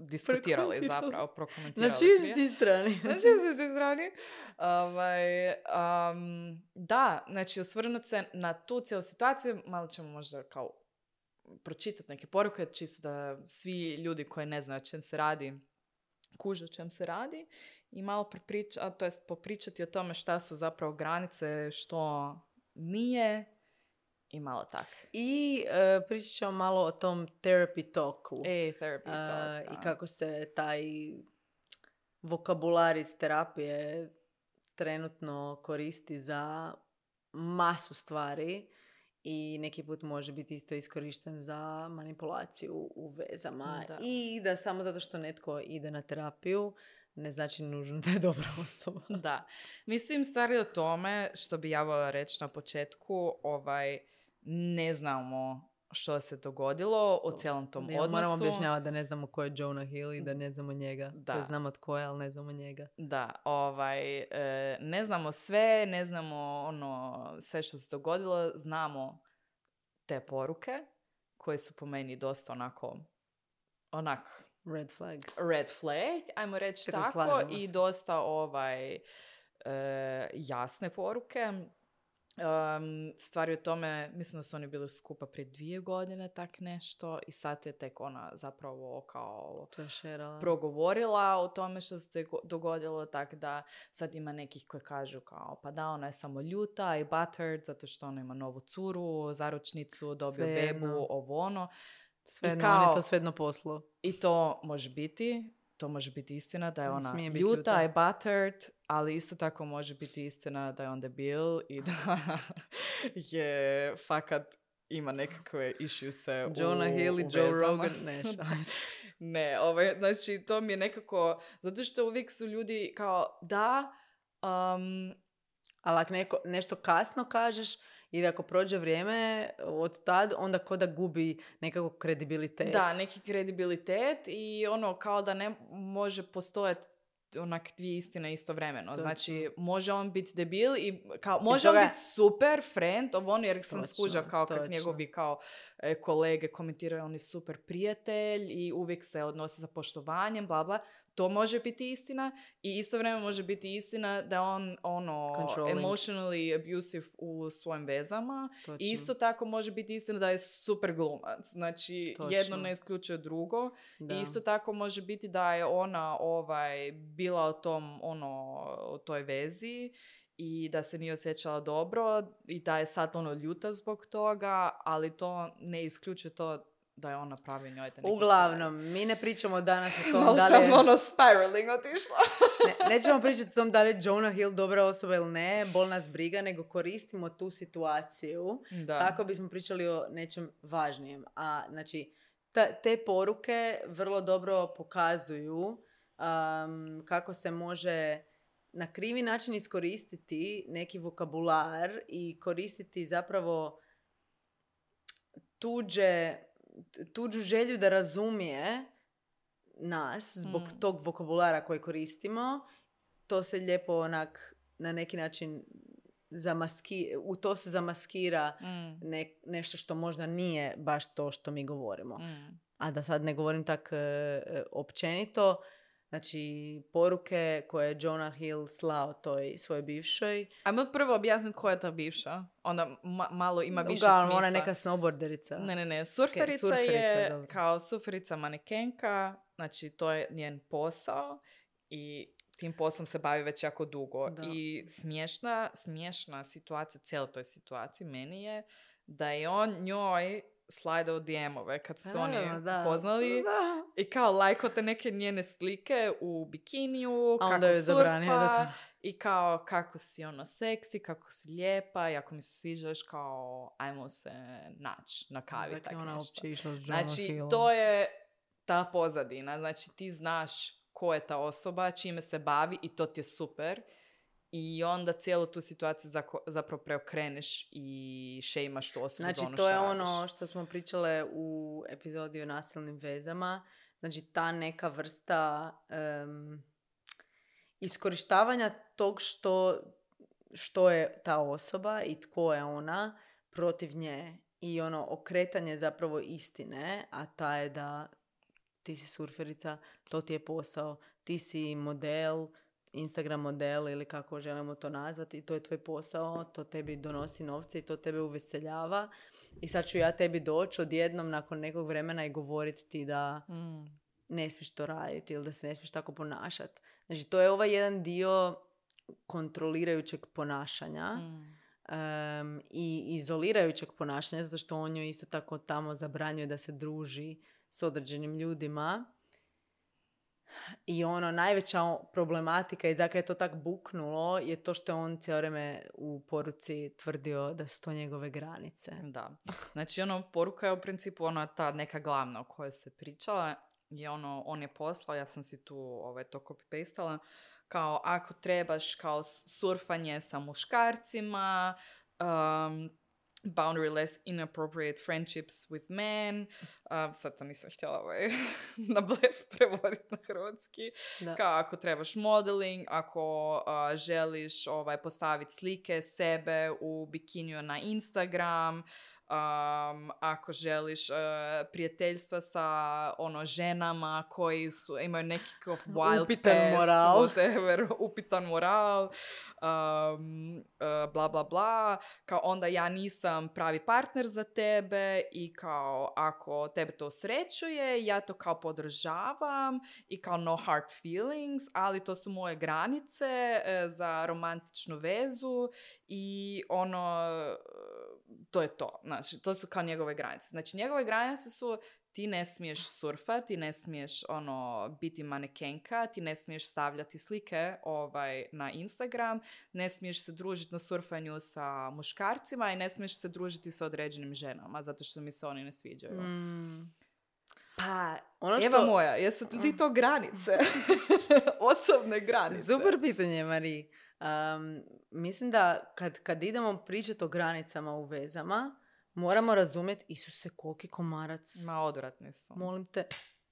diskutirali zapravo, prokomentirali. Na ti strani? *laughs* Na ti strani? Ovaj, um, da, znači osvrnuti se na tu cijelu situaciju, malo ćemo možda kao pročitati neke poruke, čisto da svi ljudi koji ne znaju o čem se radi, kuže o čem se radi i malo prepriča, a to jest popričati o tome šta su zapravo granice, što nije i malo tak. I e, pričat ćemo malo o tom therapy talku. E, therapy A, talk. I da. kako se taj vokabular iz terapije trenutno koristi za masu stvari i neki put može biti isto iskorišten za manipulaciju u vezama. Da. I da samo zato što netko ide na terapiju ne znači nužno da je dobra *laughs* osoba. Da. Mislim, stvari o tome, što bi ja voljela reći na početku, ovaj, ne znamo što se dogodilo u cijelom tom Ne, odnosu. Moramo objašnjavati da ne znamo ko je Jonah Hill i da ne znamo njega. Da. To je znamo tko je, ali ne znamo njega. Da, ovaj, e, ne znamo sve, ne znamo ono, sve što se dogodilo, znamo te poruke koje su po meni dosta onako, onak, Red flag. red flag, ajmo reći tako, i dosta ovaj, e, jasne poruke. Um, stvari o tome, mislim da su oni bili skupa prije dvije godine, tak nešto, i sad je tek ona zapravo kao To je šerala. progovorila o tome što se go- dogodilo, tako da sad ima nekih koji kažu kao, pa da, ona je samo ljuta i buttered zato što ona ima novu curu, zaručnicu, dobio bebu, ovo ono. Svejedno, kao- on je to svejedno poslo. I to može biti, to može biti istina da je ona smije ljuta ljuta. i buttered, ali isto tako može biti istina da je on debil i da *laughs* je fakat ima nekakve issuese u Jonah Hill i u Joe. Rogan. Ne. *laughs* Ne, ovaj, znači to mi je nekako, zato što uvijek su ljudi kao, da, Um, Ali ako neko, nešto kasno kažeš, ili ako prođe vrijeme od tad, onda ko da gubi nekako kredibilitet. Da, neki kredibilitet i ono kao da ne može postojati onak dvije istine istovremeno. Znači, može on biti debil i kao, može toga- on biti super friend, ovo on, jer sam Točno, skuža kao točno. njegovi kao e, kolege komentiraju on je super prijatelj i uvijek se odnosi sa poštovanjem, bla bla. To može biti istina i istovremeno može biti istina da je on ono emotionally abusive u svojim vezama Točno. i isto tako može biti istina da je super glumac. Znači, Točno. jedno ne isključuje drugo. Da. I isto tako može biti da je ona ovaj bila u tom ono u toj vezi i da se nije osjećala dobro i da je sad ono ljuta zbog toga, ali to ne isključuje to da je on napravio njoj te neke Uglavnom, mi ne pričamo danas o stvari. *laughs* tom da li je... sam ono spiraling otišla. *laughs* Ne, *laughs* nećemo pričati o tom da li je Jonah Hill dobra osoba ili ne, bol nas briga, nego koristimo tu situaciju Da. kako bismo pričali o nečem važnijem. A znači, ta- te poruke vrlo dobro pokazuju um, kako se može na krivi način iskoristiti neki vokabular i koristiti zapravo tuđe, tuđu želju da razumije nas zbog Mm. tog vokabulara koji koristimo. To se lijepo onak na neki način zamaski, u to se zamaskira Mm, ne- nešto što možda nije baš to što mi govorimo. mm. A da sad ne govorim tak e, e, općenito, znači poruke koje je Jonah Hill slao toj svojoj bivšoj. Ajmo prvo objasniti koja je ta bivša. Onda ma- malo ima više Uglavnom, smisla. ona je neka snowboarderica. Ne, ne, ne. Surferica, surferica, je dobro. kao surferica manekenka, znači to je njen posao i tim poslom se bavi već jako dugo. Da. I smiješna, smiješna situacija u cijeloj toj situaciji meni je da je on njoj slajdao DM-ove kad su se oni da. poznali Da. i kao lajko te neke njene slike u bikiniju, A kako je da surfa to- i kao kako si ono seksi, kako si lijepa i ako mi se sviđaš kao ajmo se naći na kavi, Dakle, tak ona nešto. išla Znači, to je ta pozadina. Znači, ti znaš ko je ta osoba, čime se bavi i to ti je super. I onda cijelu tu situaciju zapravo preokreneš i šejmaš tu osobu za Znači, ono to je radiš. ono što smo pričale u epizodi o nasilnim vezama. Znači, ta neka vrsta em, iskorištavanja tog što, što je ta osoba i tko je ona protiv nje. I ono, okretanje zapravo istine, a ta je da ti si surferica, to ti je posao, ti si model, Instagram model ili kako želimo to nazvati, i to je tvoj posao, to tebi donosi novce i to tebe uveseljava. I sad ću ja tebi doći odjednom nakon nekog vremena i govoriti ti da Mm. ne smiješ to raditi ili da se ne smiješ tako ponašati. Znači, to je ovaj jedan dio kontrolirajućeg ponašanja Mm. em, i izolirajućeg ponašanja, zato što on joj isto tako tamo zabranjuje da se druži s određenim ljudima. I ono, najveća problematika i zakaj je to tak buknulo je to što je on cijelo vrijeme u poruci tvrdio da su to njegove granice. Da. Znači, ono, poruka je u principu ona ta neka glavna o kojoj se pričala. Je ono, on je poslao, ja sam si tu ovaj, to copy-pastala, kao ako trebaš kao surfanje sa muškarcima, um, boundaryless inappropriate friendships with men, um, sad to nisam htjela ovaj, *laughs* na blef prevoditi na hrvatski, Da. kao ako trebaš modeling, ako a, želiš ovaj, postaviti slike sebe u bikiniju na Instagram, um, ako želiš uh, prijateljstva sa ono ženama koji su, imaju neki *laughs* wild Upitan past, moral. whatever, *laughs* upitan moral, um, uh, bla bla bla, kao onda ja nisam pravi partner za tebe i kao ako tebe to srećuje, ja to kao podržavam i kao no hard feelings, ali to su moje granice e, za romantičnu vezu i ono, to je to. Znači, to su kao njegove granice. Znači, njegove granice su ti ne smiješ surfati, ti ne smiješ ono, biti manekenka, ti ne smiješ stavljati slike ovaj, na Instagram, ne smiješ se družiti na surfanju sa muškarcima i ne smiješ se družiti sa određenim ženama, zato što mi se oni ne sviđaju. Mm. Pa, Ono Eva što- moja, jesu li to granice? *laughs* Osobne granice. Super pitanje, Mari. Um, mislim da kad, kad idemo pričati o granicama u vezama, moramo razumjeti, Isuse, koliki komarac. Ma odvratni su. Molim te,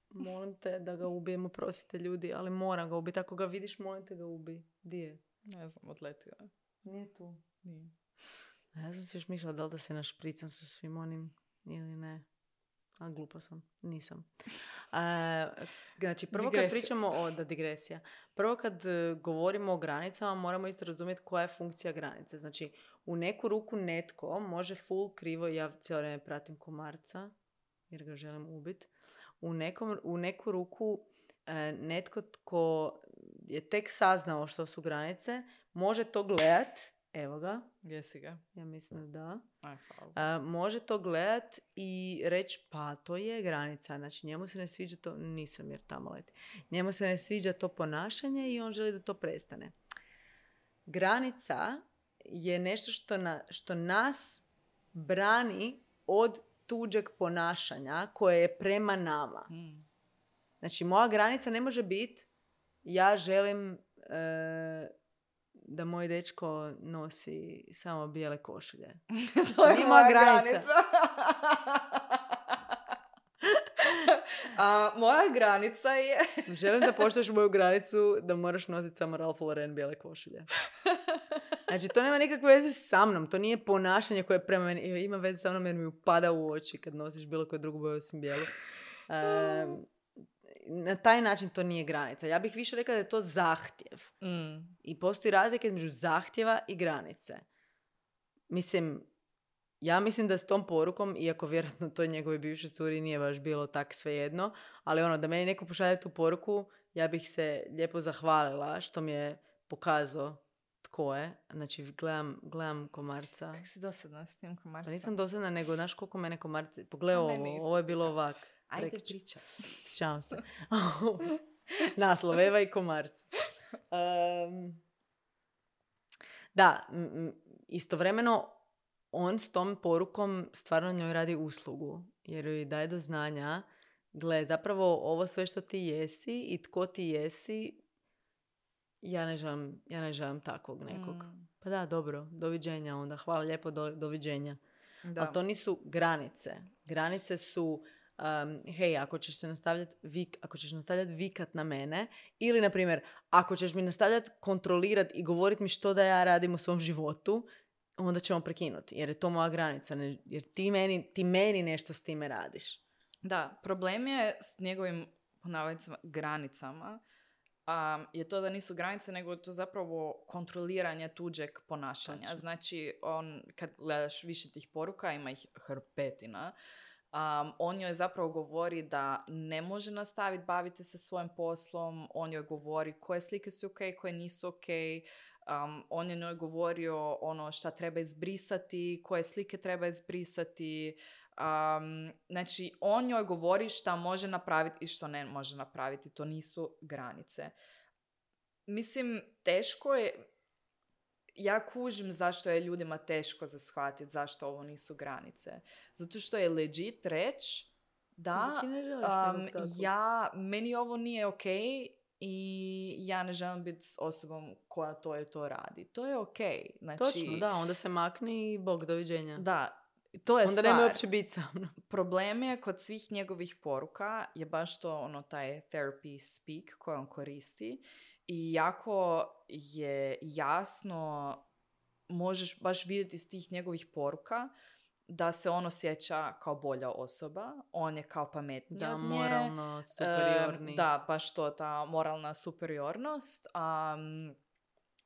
molim te da ga ubijemo, prosite ljudi, ali moram ga ubiti. Ako ga vidiš, molim te ga ubi. Di je? Ne znam, odletio je. Nije tu. Nije. A ja sam se još mislila da li da se našpricam sa svim onim ili ne. A glupa sam. Nisam. A, znači, prvo kad Digresija. pričamo o... Da, digresija. Prvo kad e, govorimo o granicama, moramo isto razumjeti koja je funkcija granice. Znači, u neku ruku netko može full krivo, ja cijelo vrijeme pratim komarca, jer ga želim ubiti. U, nekom, u neku ruku e, netko tko je tek saznao što su granice, može to gledat, evo ga, Gdje si ga? ja mislim da. Aj, hvala. Može to gledat i reći pa to je granica. Znači njemu se ne sviđa to, nisam jer tamo leti. Njemu se ne sviđa to ponašanje i on želi da to prestane. Granica je nešto što, na, što nas brani od tuđeg ponašanja koje je prema nama. Mm. Znači, moja granica ne može biti ja želim e, da moj dečko nosi samo bijele košulje. *laughs* to nije moja granica. *laughs* A, moja granica je... *laughs* Želim da poštuješ moju granicu da moraš nositi samo Ralph Lauren bijele košulje. Znači, to nema nikakve veze sa mnom. To nije ponašanje koje prema meni ima veze sa mnom jer mi upada u oči kad nosiš bilo koju drugu boju osim bijelu. Em, na taj način to nije granica. Ja bih više rekla da je to zahtjev. Mm. I postoji razlika između zahtjeva i granice. Mislim, ja mislim da s tom porukom, iako vjerojatno to njegovoj bivšoj curi nije baš bilo tak svejedno, ali ono, da meni neko pošalje tu poruku, ja bih se lijepo zahvalila što mi je pokazao tko je. Znači, gledam, gledam komarca. Kak si dosadna s tim komarcem? Pa nisam dosadna, nego znaš koliko mene komarci... Pogledaj A meni ovo, ovo je bilo ovak. Ajde, prekjučer. pričaj. Sjećavam *laughs* se. *laughs* Naslov, Eva i komarci. Em, da, istovremeno on s tom porukom stvarno njoj radi uslugu. Jer joj daje do znanja, gle, zapravo ovo sve što ti jesi i tko ti jesi, ja ne želim, ja ne želim takvog nekog. Mm. Pa da, dobro, doviđenja onda. Hvala lijepo, do, doviđenja. Da. Ali to nisu granice. Granice su, um, hej, ako ćeš se nastavljati vik, ako ćeš nastavljati vikat na mene, ili, na primjer, ako ćeš mi nastavljati kontrolirati i govoriti mi što da ja radim u svom životu, onda ćemo prekinuti. Jer je to moja granica. ne- jer ti meni, ti meni nešto s time radiš. Da, problem je s njegovim po navodnicima, granicama um, je to da nisu granice, nego je to zapravo kontroliranje tuđeg ponašanja. Znači, on, kad gledaš više tih poruka, ima ih hrpetina, um, on joj zapravo govori da ne može nastaviti baviti se svojim poslom, on joj govori koje slike su ok, koje nisu ok, Um, on je njoj govorio ono šta treba izbrisati, koje slike treba izbrisati. Um, znači, on njoj govori šta može napraviti i što ne može napraviti. To nisu granice. Mislim, teško je... Ja kužim zašto je ljudima teško za shvatiti zašto ovo nisu granice. Zato što je legit reć da um, ja, meni ovo nije ok i ja ne želim biti s osobom koja to je to radi. To je ok. Znači, Točno, da, onda se makni i bog, doviđenja. Da, to je onda stvar. nema uopće biti sa mnom. *laughs* Problem je kod svih njegovih poruka je baš to ono taj therapy speak koji on koristi i jako je jasno možeš baš vidjeti iz tih njegovih poruka da se on osjeća kao bolja osoba, on je kao pametniji Da, od nje. moralno, superiorni. Da, baš to, ta moralna superiornost. Um,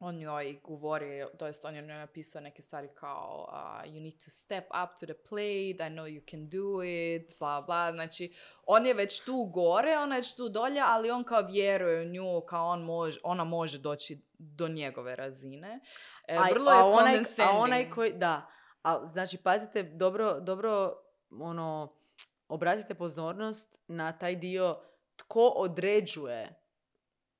on njoj govori, to jest on je njoj napisao neke stvari kao uh, you need to step up to the plate, I know you can do it, bla bla. Znači, on je već tu gore, ona je već tu dolje, ali on kao vjeruje u nju, kao on može, ona može doći do njegove razine. E, A- vrlo je a onaj, a onaj koji, da, a znači pazite, dobro, dobro, ono, obratite pozornost na taj dio tko određuje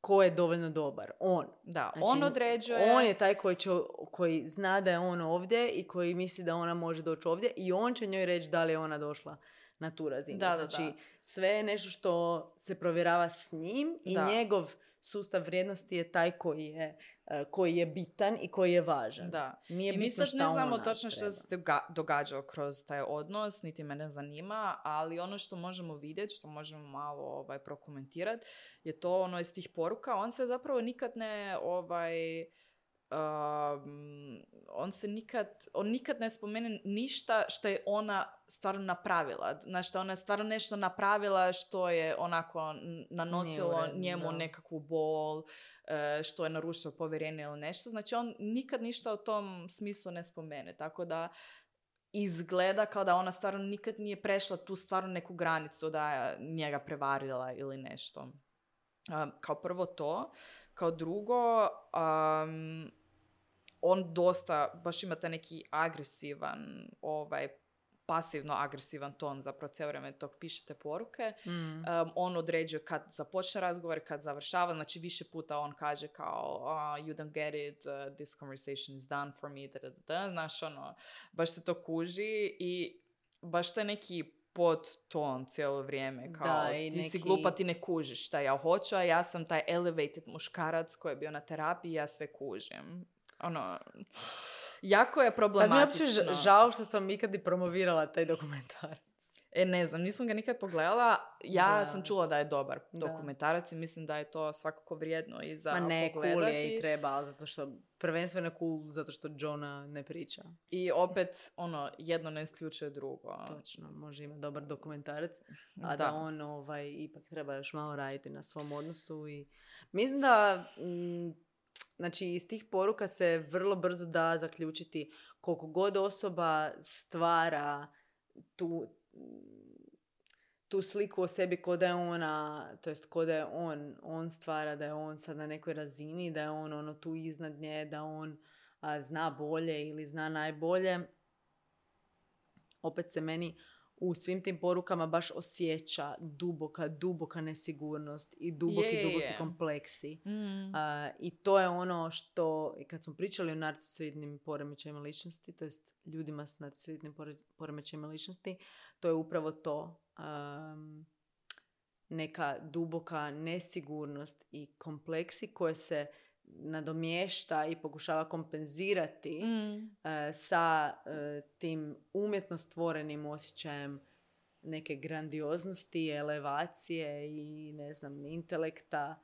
ko je dovoljno dobar. On. Da, Znači, on određuje. On je taj koji, će, koji zna da je on ovdje i koji misli da ona može doći ovdje i on će njoj reći da li je ona došla na tu razinu. Da, da, znači, da. sve je nešto što se provjerava s njim i Da. njegov sustav vrijednosti je taj koji je, e, koji je bitan i koji je važan. Da. Nije I mi sad ne znamo ona točno što se doga- događalo kroz taj odnos, niti me ne zanima, ali ono što možemo vidjeti, što možemo malo ovaj, prokomentirati, je to ono iz tih poruka. On se zapravo nikad ne ovaj, um, on se nikad, on nikad ne spomene ništa što je ona stvarno napravila. Znači, što ona je stvarno nešto napravila što je onako nanosilo njemu da. nekakvu bol, e, što je narušilo povjerenje ili nešto. Znači, on nikad ništa u tom smislu ne spomene. Tako da izgleda kao da ona stvarno nikad nije prešla tu stvarno neku granicu da je njega prevarila ili nešto. Um, kao prvo to. Kao drugo, um, on dosta, baš ima taj neki agresivan, ovaj, pasivno agresivan ton, zapravo cijelo vrijeme tog pišete poruke. Mm. Um, on određuje kad započne razgovor, kad završava, znači više puta on kaže kao "Ah, you don't get it, uh, this conversation is done for me, da, da, da, da. Znaš, ono, baš se to kuži i baš to je neki podton cijelo vrijeme, kao Da, i ti si neki- glupa, ti ne kužiš šta ja hoću, a ja sam taj elevated muškarac koji je bio na terapiji, ja sve kužim. Ono, jako je Sad mi je problematično. uopće žao što sam ikad i promovirala taj dokumentarac. E, ne znam, nisam ga nikad pogledala. Ja Da, sam čula da je dobar da. dokumentarac i mislim da je to svakako vrijedno i za Ma ne, cool pogledati. je i treba, zato što, prvenstveno cool, zato što Johna ne priča. I opet, ono, jedno ne isključuje drugo. Točno, može imati dobar dokumentarac, a da, Da. on ovaj, ipak treba još malo raditi na svom odnosu i mislim da mm, znači iz tih poruka se vrlo brzo da zaključiti koliko god osoba stvara tu tu sliku o sebi ko da je ona, to jest ko da je on, on stvara da je on sad na nekoj razini, da je on ono tu iznad nje, da on a, zna bolje ili zna najbolje. Opet se meni u svim tim porukama baš osjeća duboka, duboka nesigurnost i duboki, je, duboki je. kompleksi. Mm. A, I to je ono što, kad smo pričali o narcisoidnim poremećajima ličnosti, to jest ljudima s narcisoidnim pore- poremećajima ličnosti, to je upravo to. um, neka duboka nesigurnost i kompleksi koje se nadomješta i pokušava kompenzirati Mm. e, sa e, tim umjetno stvorenim osjećajem neke grandioznosti, elevacije i ne znam, intelekta.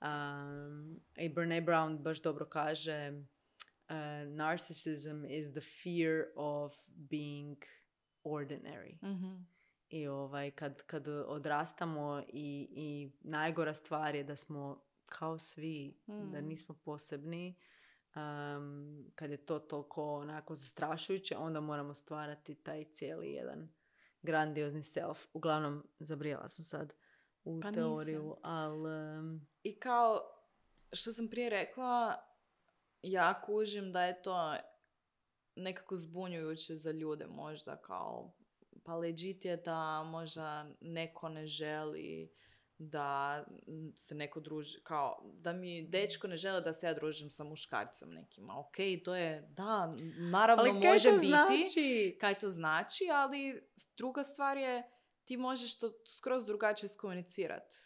Um, I Brene Brown baš dobro kaže uh, narcissism is the fear of being ordinary. Mhm. I ovaj, kad, kad odrastamo i, i najgora stvar je da smo kao svi, da Mm. nismo posebni, um, kad je to toliko onako zastrašujuće, onda moramo stvarati taj cijeli jedan grandiozni self. Uglavnom, zabrijala sam sad u Pa teoriju, ali... um, I kao, što sam prije rekla, ja kužim da je to nekako zbunjujuće za ljude možda kao pa legit je da možda neko ne želi da se neko druži, kao da mi dečko ne žele da se ja družim sa muškarcem nekima. Ok, to je, da, naravno ali kaj može to biti znači? kaj to znači, ali druga stvar je ti možeš to skroz drugačije iskomunicirati.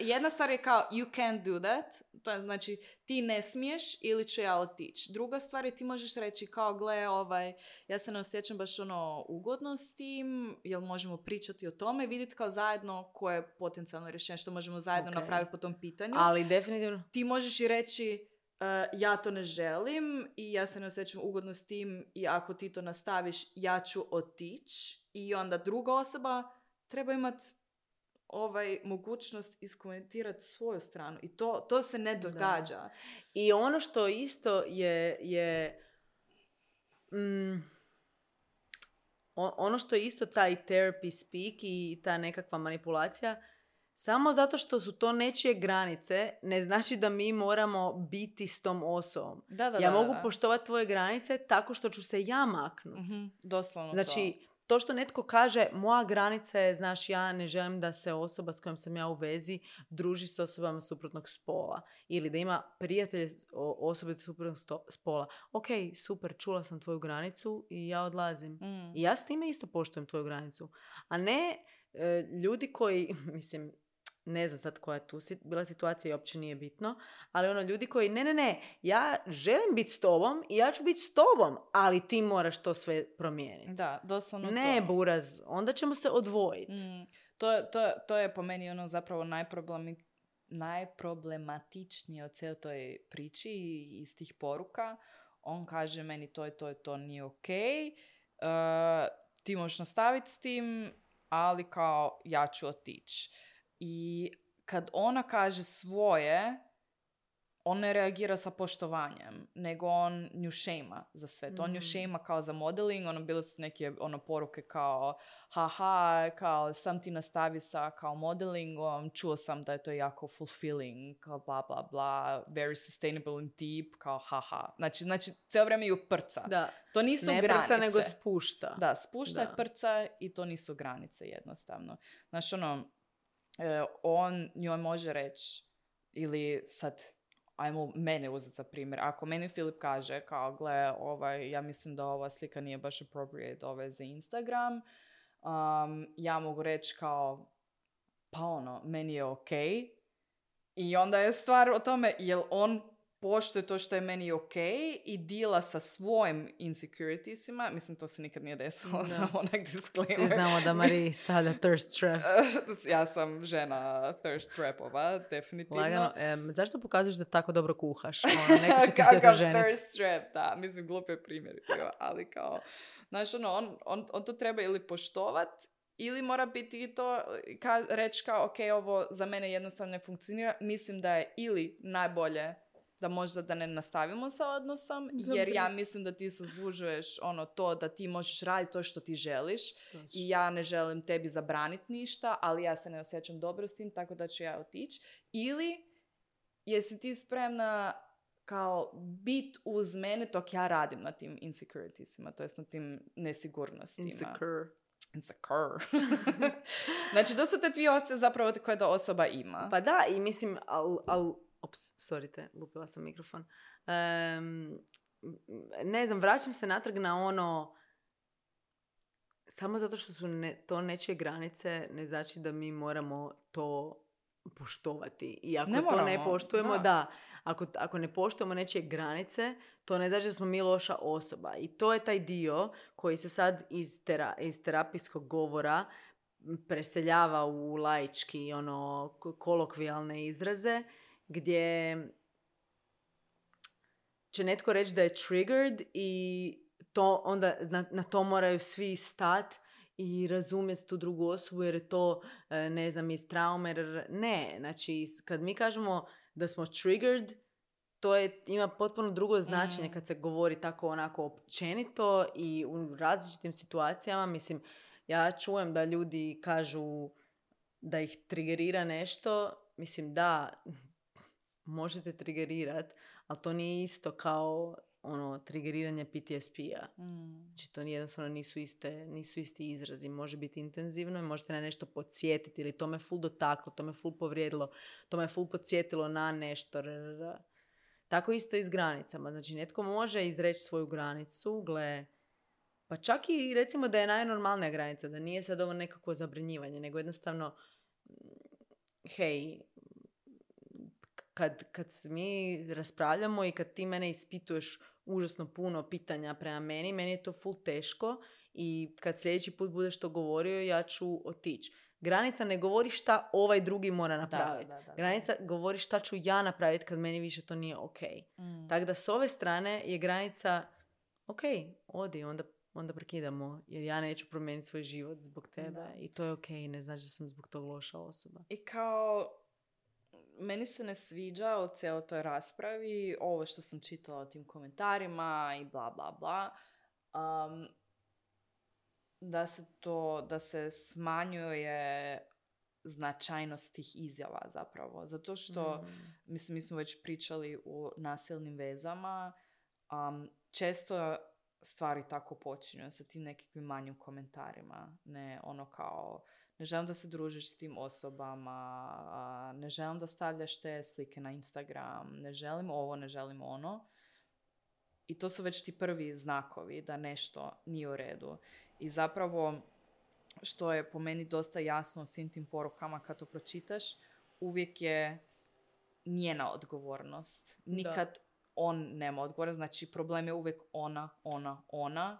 Jedna stvar je kao you can't do that, to je znači ti ne smiješ ili ću ja otići. Druga stvar je ti možeš reći kao gle, ovaj, ja se ne osjećam baš ono ugodno s tim, jel možemo pričati o tome, vidjeti kao zajedno koje je potencijalno rješenje što možemo zajedno Ok. napraviti po tom pitanju Ali definitivno... ti možeš i reći "E, ja to ne želim i ja se ne osjećam ugodno s tim i ako ti to nastaviš ja ću otići i onda druga osoba treba imati ovaj mogućnost iskomentirati svoju stranu i to, to se ne Da. događa. I ono što isto je, je mm, ono što je isto taj therapy speak i ta nekakva manipulacija, samo zato što su to nečije granice, ne znači da mi moramo biti s tom osobom. Da, da, ja da, mogu da. poštovati tvoje granice tako što ću se ja maknuti. Mhm, doslovno Znači, to što netko kaže, moja granica je, znaš, ja ne želim da se osoba s kojom sam ja u vezi druži s osobama suprotnog spola. Ili da ima prijatelje osobe suprotnog spola. Ok, super, čula sam tvoju granicu i ja odlazim. to. Mm. I ja s time isto poštujem tvoju granicu. A ne e, ljudi koji, *laughs* mislim, ne znam sad koja je tu si- bila situacija i uopće nije bitno, ali ono ljudi koji ne, ne, ne, ja želim biti s tobom i ja ću biti s tobom, ali ti moraš to sve promijeniti. Da, doslovno ne, to. buraz, onda ćemo se odvojiti. Mm, to, je- to, to je po meni ono zapravo najproblemi, najproblematičnije od cijele toj priči i iz tih poruka. On kaže meni to je to je to nije ok. ti možeš nastaviti s tim, ali kao ja ću otići. I kad ona kaže svoje, on ne reagira sa poštovanjem, nego on nju šema za sve to. On nju Mm. šema kao za modeling, ono bile su neke ono poruke kao haha, kao sam ti nastavi sa kao modelingom, čuo sam da je to jako fulfilling, kao bla bla bla, very sustainable and deep, kao haha. Znači, znači cijelo vrijeme ju prca. Da, To nisu ne granice. prca, nego spušta. Da, spušta je Da. prca i to nisu granice jednostavno. Znaš, ono, on njoj može reći, ili sad, ajmo mene uzeti za primjer, ako meni Filip kaže kao, gle, ovaj, ja mislim da ova slika nije baš appropriate ove za Instagram, um, ja mogu reći kao, pa ono, meni je ok. I onda je stvar o tome, jel on poštuje to što je meni ok i dila sa svojim insecuritiesima. Mislim, to se nikad nije desilo, Da. samo onak disclaimer. Svi znamo da Marie *laughs* stavlja thirst traps. *laughs* ja sam žena thirst trapova, definitivno. Lagano. Em, zašto pokazuješ da tako dobro kuhaš? Ono, *laughs* neko će ti thirst trap, da. Mislim, glup je primjer bio, ali kao... Znaš, ono, on, on, on to treba ili poštovat, ili mora biti i to, ka, reći kao, ok, ovo za mene jednostavno ne funkcionira. Mislim da je ili najbolje da možda da ne nastavimo sa odnosom, jer ja mislim da ti zaslužuješ ono to da ti možeš raditi to što ti želiš i ja ne želim tebi zabraniti ništa, ali ja se ne osjećam dobro s tim, tako da ću ja otići. Ili jesi ti spremna kao bit uz mene dok ja radim na tim insecuritiesima, to jest na tim nesigurnostima. Insecure. Insecure. *laughs* znači, to su te dvije opcije zapravo koje da osoba ima. Pa da, i mislim, al, al, ops, sorry te, lupila sam mikrofon. Em, ne znam, vraćam se natrag na ono, samo zato što su ne, to nečije granice, ne znači da mi moramo to poštovati. I ako Ne to ne poštujemo, da. da. ako, ako ne poštujemo nečije granice, to ne znači da smo mi loša osoba. I to je taj dio koji se sad iz, tera, iz terapijskog govora preseljava u laički, ono, ko- kolokvijalne izraze, gdje će netko reći da je triggered i to onda na, na to moraju svi stat i razumjeti tu drugu osobu jer je to, e, ne znam, iz traume. jer- Ne, znači kad mi kažemo da smo triggered, to je, ima potpuno drugo značenje Mm. kad se govori tako onako općenito i u različitim situacijama. Mislim, ja čujem da ljudi kažu da ih trigerira nešto. Mislim, da, možete trigerirat, ali to nije isto kao ono, trigeriranje PTSP-a. Mm. Znači, to jednostavno nisu, iste, nisu isti izrazi. Može biti intenzivno i možete na nešto podsjetiti ili to me ful dotaklo, to me ful povrijedilo, to me ful podsjetilo na nešto. Tako isto i s granicama. Znači, netko može izreći svoju granicu, gle, pa čak i recimo da je najnormalnija granica, da nije sad ovo nekakvo zabranjivanje, nego jednostavno, mm, hej, kad, kad se mi raspravljamo i kad ti mene ispituješ užasno puno pitanja prema meni, meni je to full teško i kad sljedeći put budeš to govorio, ja ću otići. Granica ne govori šta ovaj drugi mora napraviti. Da, da, da, da. Granica govori šta ću ja napraviti kad meni više to nije ok. Mm. Tako da s ove strane je granica ok, odi, onda, onda prekidamo jer ja neću promijeniti svoj život zbog tebe Da. i to je ok, ne znači da sam zbog tog loša osoba. I kao, meni se ne sviđa u cijeloj toj raspravi ovo što sam čitala o tim komentarima i bla bla bla. Um, da se to, da se smanjuje značajnost tih izjava zapravo. Zato što, Mm. mislim, mi smo već pričali u nasilnim vezama, um, često stvari tako počinju sa tim nekakvim manjim komentarima. Ne ono kao, ne želim da se družiš s tim osobama, ne želim da stavljaš te slike na Instagram, ne želim ovo, ne želim ono. I to su već ti prvi znakovi da nešto nije u redu. I zapravo, što je po meni dosta jasno u svim tim porukama kad to pročitaš, uvijek je njena odgovornost. Nikad on nema odgovornost. Znači, problem je uvijek ona, ona, ona.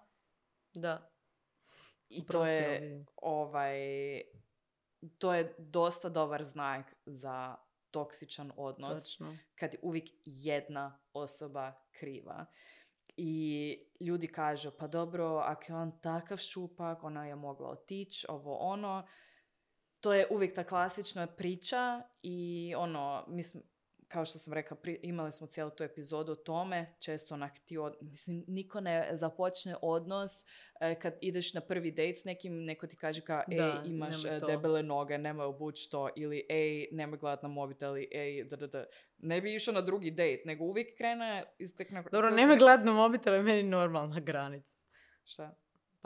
Da. I to je, ovaj, to je dosta dobar znak za toksičan odnos. Točno. Kad je uvijek jedna osoba kriva. I ljudi kažu, pa dobro, ako je on takav šupak, ona je mogla otići, ovo ono. To je uvijek ta klasična priča i ono, mislim, kao što sam rekla, imali smo cijelu tu epizodu o tome, često onak ti, od, mislim, niko ne započne odnos e, kad ideš na prvi date s nekim, neko ti kaže kao, ej, imaš e, debele noge, nemoj obući to, ili ej, nemoj gledat na mobitel, ili ej, da, da, da. Ne bi išao na drugi date, nego uvijek krene iz tek... Dobro, nemoj gledat na mobitel, je meni normalna granica. Šta?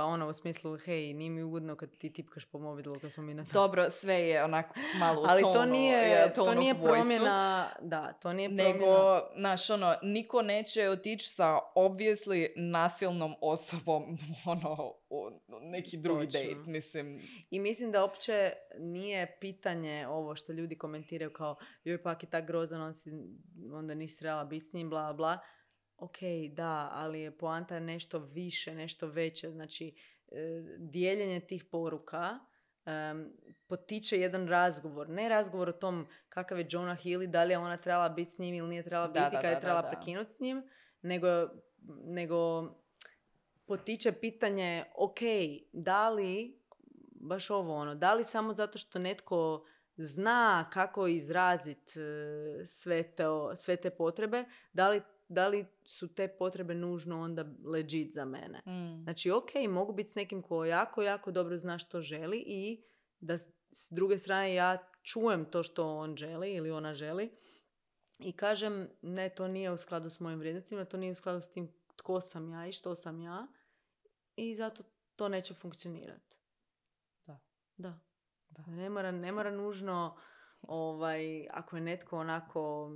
Pa ono u smislu, hej, nije mi ugodno kad ti tipkaš po mobitelu kad smo mi na... Dobro, sve je onako malo u Ali to nije, to nije promjena, da, to nije promjena. Nego, znaš, ono, niko neće otići sa obvijesli nasilnom osobom, *laughs* ono, u neki drugi Točno. date, mislim. I mislim da uopće nije pitanje ovo što ljudi komentiraju kao, joj pak je tak grozan, on si, onda nisi trebala biti s njim, bla, bla ok, da, ali je poanta nešto više, nešto veće. Znači, e, dijeljenje tih poruka potiče jedan razgovor. Ne razgovor o tom kakav je Jonah Hill i da li je ona trebala biti s njim ili nije trebala biti kada je trebala prekinuti s njim, nego, nego potiče pitanje, ok, da li, baš ovo ono, da li samo zato što netko zna kako izraziti e, sve, sve te potrebe, da li da li su te potrebe nužno onda legit za mene. Mm. Znači, ok, mogu biti s nekim ko jako, jako dobro zna što želi i da s druge strane ja čujem to što on želi ili ona želi i kažem ne, to nije u skladu s mojim vrijednostima, to nije u skladu s tim tko sam ja i što sam ja i zato to neće funkcionirati. Da. Da. da. Ne, mora, ne mora nužno ovaj, ako je netko onako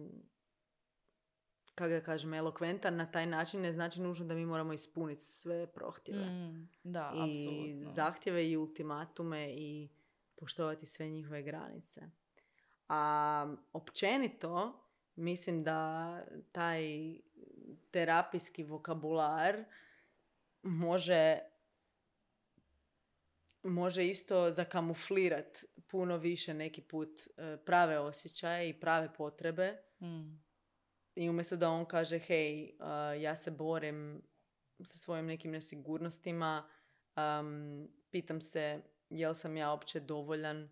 kako da kažem, elokventan na taj način ne znači nužno da mi moramo ispuniti sve prohtjeve. Mm, da, I apsolutno. zahtjeve i ultimatume i poštovati sve njihove granice. A općenito mislim da taj terapijski vokabular može može isto zakamuflirat puno više neki put e, prave osjećaje i prave potrebe mm. I umjesto da on kaže, hej, ja se borim sa svojim nekim nesigurnostima, um, pitam se jel sam ja opće dovoljan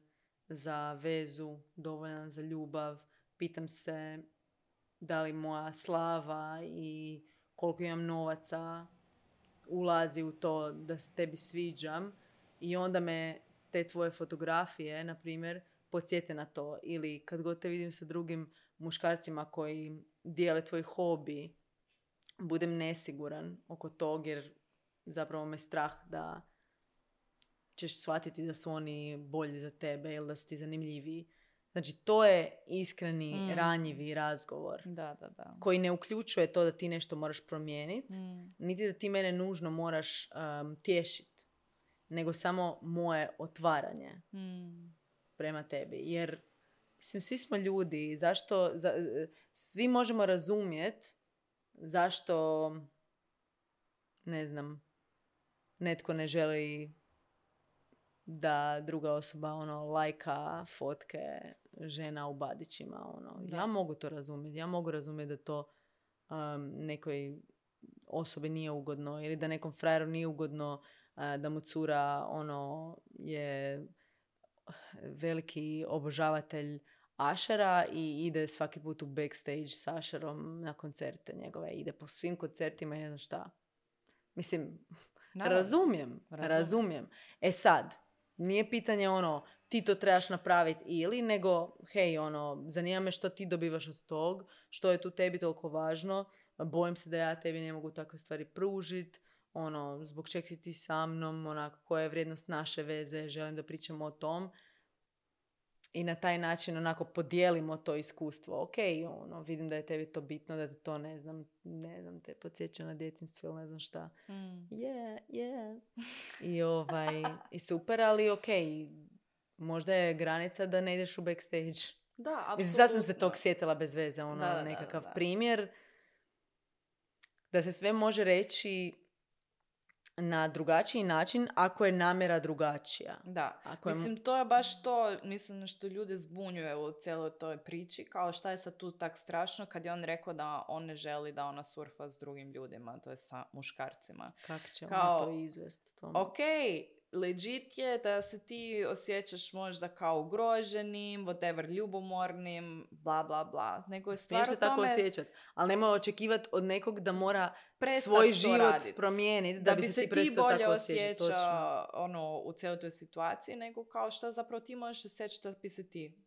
za vezu, dovoljan za ljubav, pitam se da li moja slava i koliko imam novaca ulazi u to da se tebi sviđam i onda me te tvoje fotografije, na primjer, podsjete na to. Ili kad god te vidim sa drugim muškarcima koji dijele tvoj hobi, budem nesiguran oko tog jer zapravo me strah da ćeš shvatiti da su oni bolji za tebe ili da su ti zanimljiviji. Znači, to je iskreni, mm. ranjivi razgovor. Da, da, da. Koji ne uključuje to da ti nešto moraš promijeniti, mm. niti da ti mene nužno moraš um, tješiti, nego samo moje otvaranje mm. prema tebi. Jer Mislim, svi smo ljudi. Zašto, za, svi možemo razumjeti zašto, ne znam, netko ne želi da druga osoba ono lajka fotke žena u badićima ono ja mogu to razumjeti ja mogu razumjeti da to um, nekoj osobi nije ugodno ili da nekom frajeru nije ugodno da mu cura ono je veliki obožavatelj Ašera i ide svaki put u backstage s Ašerom na koncerte njegove. Ide po svim koncertima i ne znam šta. Mislim, razumijem, razumijem. E sad, nije pitanje ono, ti to trebaš napraviti ili, nego, hej, ono, zanima me što ti dobivaš od tog, što je tu tebi toliko važno, bojim se da ja tebi ne mogu takve stvari pružiti, ono, zbog čeg si ti sa mnom, onako, koja je vrijednost naše veze, želim da pričamo o tom i na taj način onako podijelimo to iskustvo. Ok, ono, vidim da je tebi to bitno, da te to ne znam, ne znam, te podsjeća na djetinstvo ili ne znam šta. Mm. Yeah, yeah. I, ovaj, I super, ali ok, možda je granica da ne ideš u backstage Da, Mislim, sad sam se apsolutno. tog sjetila bez veze, ono, Da, da, da, nekakav da. primjer. Da se sve može reći da se sve može reći na drugačiji način ako je namjera drugačija. Da, Ako je, mislim to je baš to, mislim što ljude zbunjuje u cijeloj toj priči, kao šta je sad tu tak strašno kad je on rekao da on ne želi da ona surfa s drugim ljudima, to je sa muškarcima. kako će kao- ona to izvest? To... Ok, legit je da se ti osjećaš možda kao ugroženim, whatever, ljubomornim, bla bla bla, nego je stvar se tako tome osjećat. Ali nemoj očekivati od nekog da mora prestat svoj život promijeniti da, bi se ti prestao bolje tako osjećat. osjeća Točno. ono, u cijeloj toj situaciji, nego kao šta zapravo ti možeš osjećati da bi se ti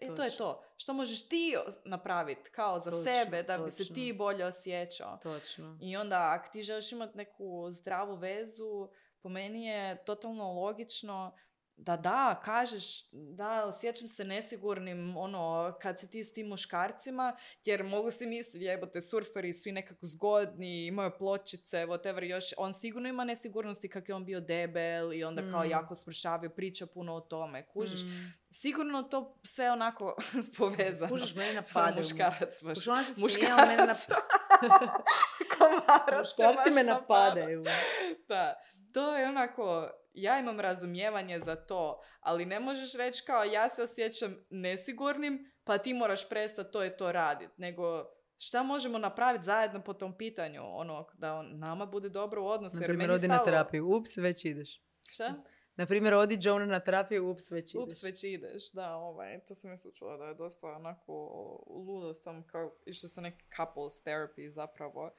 E, to je Točno. to. Što možeš ti napraviti kao za Točno, sebe da bi se točno. ti bolje osjećao. Točno. I onda ako ti želiš imati neku zdravu vezu, po meni je totalno logično da da, kažeš da osjećam se nesigurnim ono kad si ti s tim muškarcima jer mogu si misliti jebote surferi svi nekako zgodni, imaju pločice, whatever još, on sigurno ima nesigurnosti kak je on bio debel i onda kao Mm. jako smršavio, priča puno o tome, kužiš. Mm. Sigurno to sve onako *laughs* povezano. Kužiš, mene Kao napadaju. muškarac baš. Se Muškarac. mene napadaju. *laughs* Komarac Muškarci me napada. napadaju. Da, to je onako, ja imam razumijevanje za to, ali ne možeš reći kao ja se osjećam nesigurnim, pa ti moraš prestati to i to raditi, nego šta možemo napraviti zajedno po tom pitanju, ono, da on, nama bude dobro u odnosu. Na jer primjer, odi na stalo- terapiju. Ups, već ideš. Šta? Na primjer, odi Jonah na terapiju, ups, već ideš. Ups, već ideš, da, ovaj, to sam isto čula da je dosta onako ludo sam kao, išli su neki couples therapy zapravo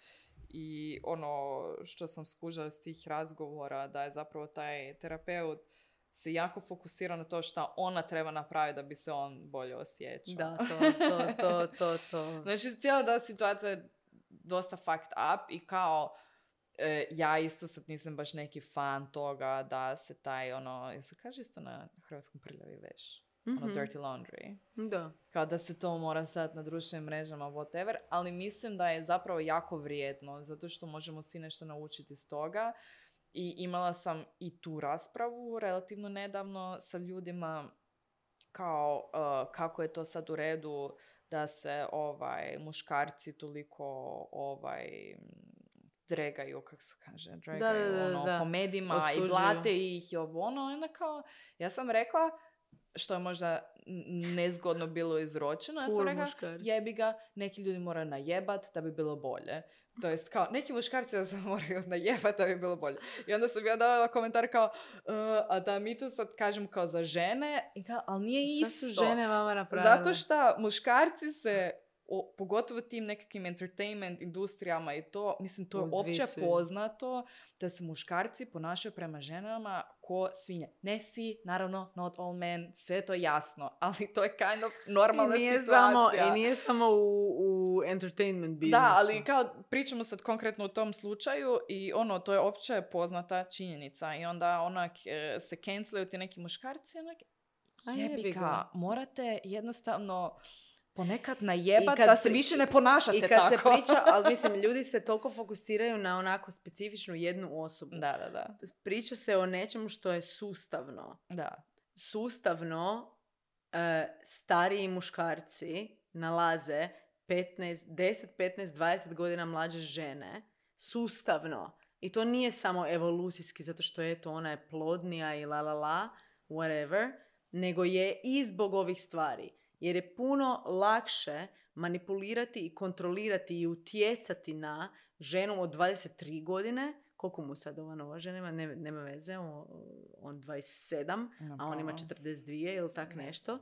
i ono što sam skužila s tih razgovora da je zapravo taj terapeut se jako fokusira na to šta ona treba napraviti da bi se on bolje osjećao. Da, to, to, to, to, to. *laughs* Znači, cijela ta situacija je dosta fucked up i kao e, ja isto sad nisam baš neki fan toga da se taj, ono, se kaže isto na hrvatskom prljavi veš? Ono, Mhm. dirty laundry. Da. Kao da se to mora sad na društvenim mrežama, whatever, ali mislim da je zapravo jako vrijedno, zato što možemo svi nešto naučiti iz toga. I imala sam i tu raspravu relativno nedavno sa ljudima kao uh, kako je to sad u redu da se ovaj muškarci toliko ovaj dregaju, kako se kaže, dregaju, da, da, ono, da. po medijima i blate ih i ovo ono, onda kao, ja sam rekla, što je možda nezgodno bilo izročeno, ja sam rekla, muškarci. jebi ga, neki ljudi moraju najebat da bi bilo bolje. To jest kao, neki muškarci se *laughs* moraju najebat da bi bilo bolje. I onda sam ja dala komentar kao, "E, a da mi tu sad kažem kao za žene, i kao, ali nije Šta isto. su žene vama napravile? Zato što muškarci se, o, pogotovo tim nekakvim entertainment industrijama i to, mislim, to je opće poznato da se muškarci ponašaju prema ženama ko svinje. Ne svi, naravno, not all men, sve je to jasno, *laughs* ali to je kind of normalna I nije situacija. samo, I nije samo u, u entertainment biznisu. Da, ali kao pričamo sad konkretno u tom slučaju i ono, to je opće poznata činjenica i onda onak e, se cancelaju ti neki muškarci onak, A jebi jebi ga, ga. morate jednostavno ponekad najebat kad da se više ne ponašate I kad tako. se priča, ali *laughs* mislim, ljudi se toliko fokusiraju na onako specifičnu jednu osobu. da, da, da. Priča se o nečemu što je sustavno. Da. Sustavno e, stariji muškarci nalaze 15, 10, 15, 20 godina mlađe žene. Sustavno. I to nije samo evolucijski zato što eto ona je plodnija i la la la, whatever, nego je i zbog ovih stvari. Jer je puno lakše manipulirati i kontrolirati i utjecati na ženu od 23 godine, koliko mu sad ova nova žena ima, nema, nema veze, on, on 27, a on ima 42 ili tak Ne nešto.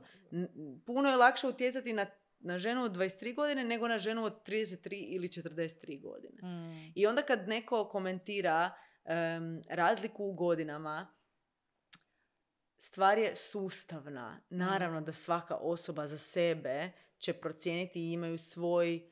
Puno je lakše utjecati na, na ženu od 23 godine nego na ženu od 33 ili 43 godine. Mm. I onda kad neko komentira em, razliku u godinama, stvar je sustavna. Naravno da svaka osoba za sebe će procijeniti i imaju svoj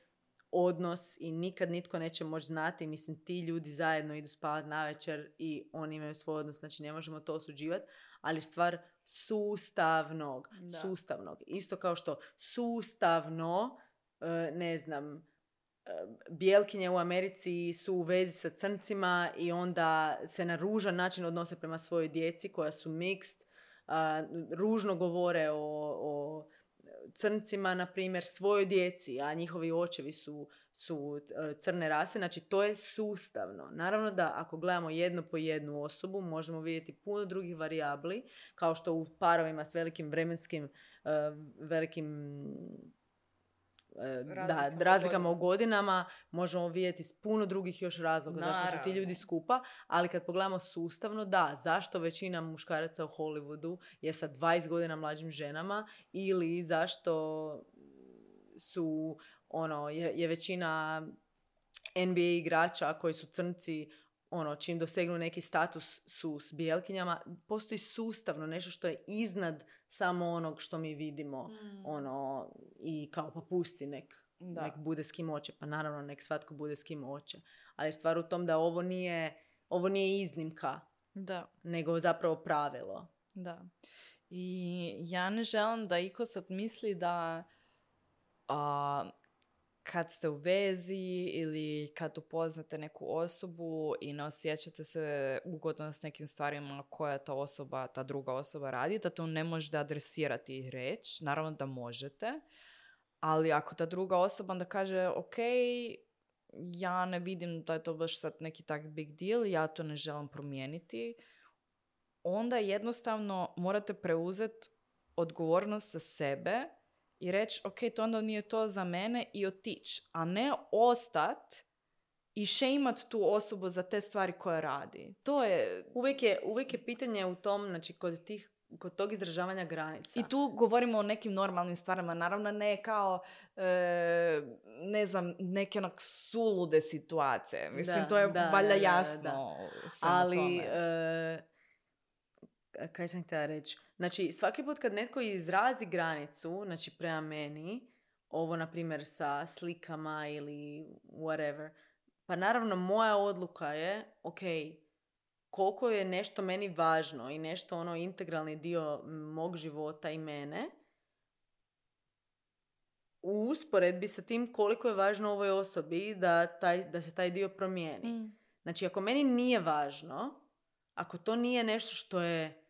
odnos i nikad nitko neće moći znati. Mislim, ti ljudi zajedno idu spavati na večer i oni imaju svoj odnos, znači ne možemo to osuđivati, ali stvar sustavnog, Da. sustavnog. Isto kao što sustavno, e, ne znam, e, bijelkinje u Americi su u vezi sa crncima i onda se na ružan način odnose prema svojoj djeci koja su mixed, a, ružno govore o, o crncima, na primjer, svojoj djeci, a njihovi očevi su, su e, crne rase, znači to je sustavno. Naravno da ako gledamo jednu po jednu osobu, možemo vidjeti puno drugih varijabli, kao što u parovima s velikim vremenskim, e, velikim da, razlikama u godinama možemo vidjeti s puno drugih još razloga zašto su ti Naravno. ljudi skupa, ali kad pogledamo sustavno, da, zašto većina muškaraca u Hollywoodu je sa 20 godina mlađim ženama ili zašto su, ono, je, je većina NBA igrača koji su crnci, ono, čim dosegnu neki status su s bijelkinjama, postoji sustavno nešto što je iznad samo onog što mi vidimo, ono, i kao pa pusti nek, Da. nek bude s kim hoće. Pa naravno, nek svatko bude s kim hoće. Ali je stvar u tom da ovo nije, ovo nije iznimka, Da. nego zapravo pravilo. Da. I ja ne želim da iko sad misli da a, kad ste u vezi ili kad upoznate neku osobu i ne osjećate se ugodno s nekim stvarima koja ta osoba, ta druga osoba radi, da to ne možete adresirati i reći. Naravno da možete, ali ako ta druga osoba onda kaže ok, ja ne vidim da je to baš sad neki tak big deal, ja to ne želim promijeniti, onda jednostavno morate preuzeti odgovornost za sebe i reći, ok, to onda nije to za mene i otići, a ne ostat i šeimat tu osobu za te stvari koje radi. To je... Uvijek je, uvijek je pitanje u tom, znači kod tih kod tog izražavanja granica. I tu govorimo o nekim normalnim stvarima, naravno ne kao, e, ne znam, neke onak sulude situacije. Mislim, Da, to je da, valjda da, jasno. Ali, e, kaj sam htjela reći? Znači, svaki put kad netko izrazi granicu, znači prema meni, ovo na primjer sa slikama ili whatever, pa naravno moja odluka je, ok, koliko je nešto meni važno i nešto ono integralni dio mog života i mene, u usporedbi sa tim koliko je važno ovoj osobi da, taj, da se taj dio promijeni. Mm. Znači, ako meni nije važno, ako to nije nešto što je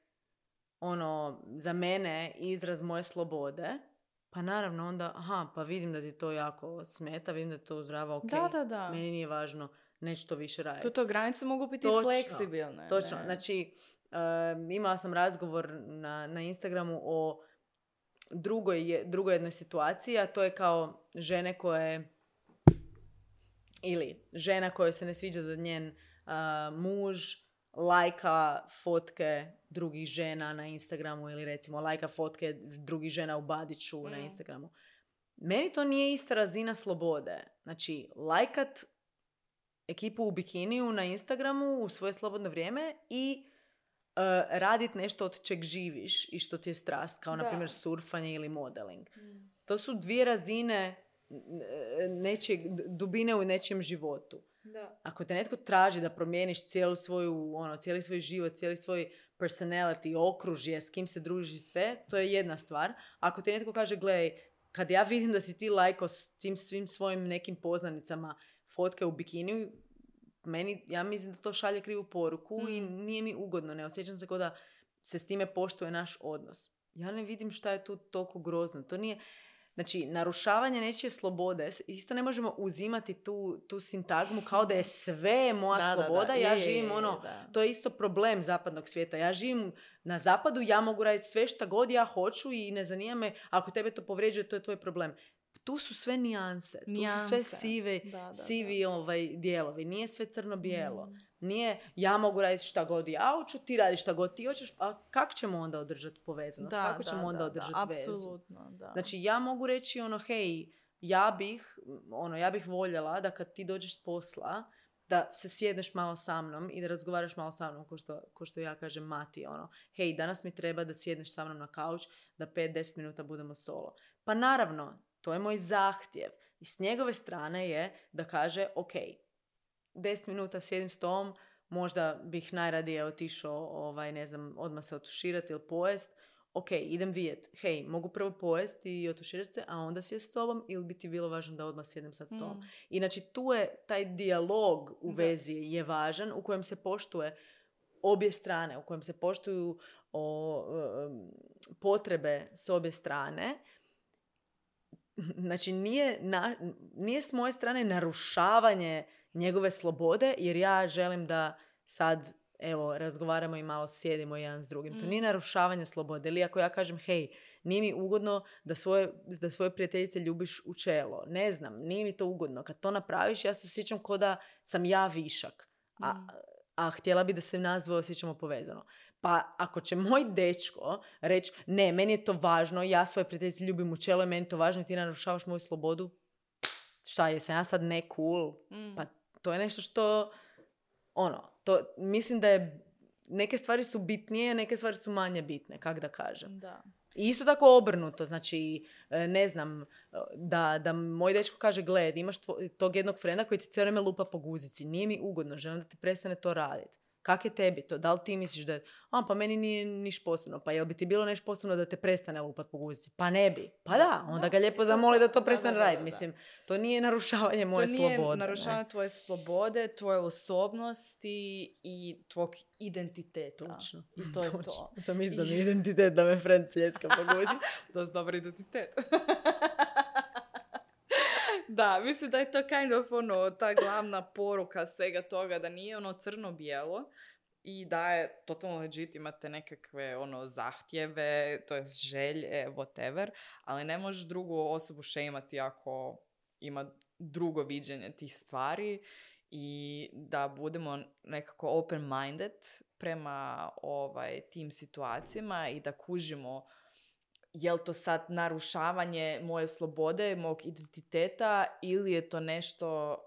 ono, za mene izraz moje slobode, pa naravno onda, aha, pa vidim da ti to jako smeta, vidim da to zdravo, ok, Da, da, da. meni nije važno, neću to više raditi. To, to granice mogu biti Točno, fleksibilne. Točno, ne? znači em, imala sam razgovor na, na Instagramu o drugoj, je- drugoj jednoj situaciji, a to je kao žene koje ili žena kojoj se ne sviđa da njen a, muž lajka fotke drugih žena na Instagramu ili recimo lajka fotke drugih žena u Badiću na Mm. Instagramu. Meni to nije ista razina slobode. Znači, lajkat ekipu u bikiniju na Instagramu u svoje slobodno vrijeme i uh, radit nešto od čeg živiš i što ti je strast, kao na primjer surfanje ili modeling. To su dvije razine nečijeg, dubine u nečijem životu. Da. Ako te netko traži da promijeniš cijelu svoju, ono, cijeli svoj život, cijeli svoj personality, okružje, s kim se družiš i sve, to je jedna stvar. Ako ti netko kaže, gledaj, kad ja vidim da si ti lajko s tim svim svojim nekim poznanicama fotke u bikiniju, meni, ja mislim da to šalje krivu poruku i Mm. nije mi ugodno. Ne osjećam se kao da se s time poštuje naš odnos. Ja ne vidim šta je tu toliko grozno. To nije... Znači, narušavanje nečije slobode, isto ne možemo uzimati tu, tu sintagmu kao da je sve moja Da, da, da. sloboda. Je, Ja je, živim ono, da. to je isto problem zapadnog svijeta. Ja živim na zapadu, ja mogu raditi sve šta god ja hoću i ne zanima me, ako tebe to povrijeđuje, to je tvoj problem. Tu su sve nijanse, tu su sve Nijanse. sive, Da, da, sivi ovaj, dijelovi, nije sve crno-bijelo. Mm. Nije ja mogu raditi šta god ja hoću, ti radiš šta god ti hoćeš, a kako ćemo onda održati povezanost? Da, kako da, ćemo onda da, održati da, vezu? Apsolutno, da. Znači ja mogu reći ono, hej, ja bih, ono, ja bih voljela da kad ti dođeš s posla, da se sjedneš malo sa mnom i da razgovaraš malo sa mnom, ko što, ko što ja kažem Mati, ono, hej, danas mi treba da sjedneš sa mnom na kauč, da 5-10 minuta budemo solo. Pa naravno, to je moj zahtjev. I s njegove strane je da kaže, ok, 10 minuta sjedim s tom, možda bih najradije otišao, ovaj, ne znam, odmah se otuširati ili pojest, ok, idem vidjet, hej, mogu prvo pojesti i otuširati se, a onda sjest s tobom ili bi ti bilo važno da odmah sjednem sad s tobom. Mm. I znači tu je taj dijalog u Da. vezi je važan u kojem se poštuje obje strane, u kojem se poštuju o, um, potrebe s obje strane znači nije, na, nije s moje strane narušavanje njegove slobode, jer ja želim da sad evo, razgovaramo i malo sjedimo jedan s drugim. To Mm. nije narušavanje slobode. Ili ako ja kažem, hej, nije mi ugodno da svoje, da svoje prijateljice ljubiš u čelo. Ne znam, nije mi to ugodno. Kad to napraviš, ja se osjećam kao da sam ja višak. A, Mm. a htjela bi da se nas dvoje osjećamo povezano. Pa ako će moj dečko reći, ne, meni je to važno, ja svoje prijateljice ljubim u čelo i meni je to važno i ti narušavaš moju slobodu, šta je, sam ja sad ne cool? Mm. Pa to je nešto što, ono, to, mislim da je, neke stvari su bitnije, neke stvari su manje bitne, kak da kažem. Da. I isto tako obrnuto, znači, e, ne znam, e, da, da moj dečko kaže, gled, imaš tvo- tog jednog frenda koji ti cijelo vrijeme lupa po guzici, nije mi ugodno, želim da ti prestane to raditi. Kak je tebi to? Da li ti misliš da, a pa meni nije niš posebno, pa jel bi ti bilo nešto posebno da te prestane lupat po guzici? Pa ne bi. Pa da, onda Da, ga lijepo to- zamoli da to prestane raditi. Mislim, to nije narušavanje moje to nije slobode. ne. narušavanje tvoje slobode, tvoje osobnosti i tvog identiteta. Točno. I to je to. Sam isto mi identitet da me friend pljeska po guzi. *laughs* Dosta dobar identitet. *laughs* da, mislim da je to kind of ono, ta glavna poruka svega toga, da nije ono crno-bijelo i da je totalno legit imate nekakve ono zahtjeve, to jest želje, whatever, ali ne možeš drugu osobu šejmati ako ima drugo viđenje tih stvari i da budemo nekako open-minded prema ovaj, tim situacijama i da kužimo je li to sad narušavanje moje slobode, mog identiteta ili je to nešto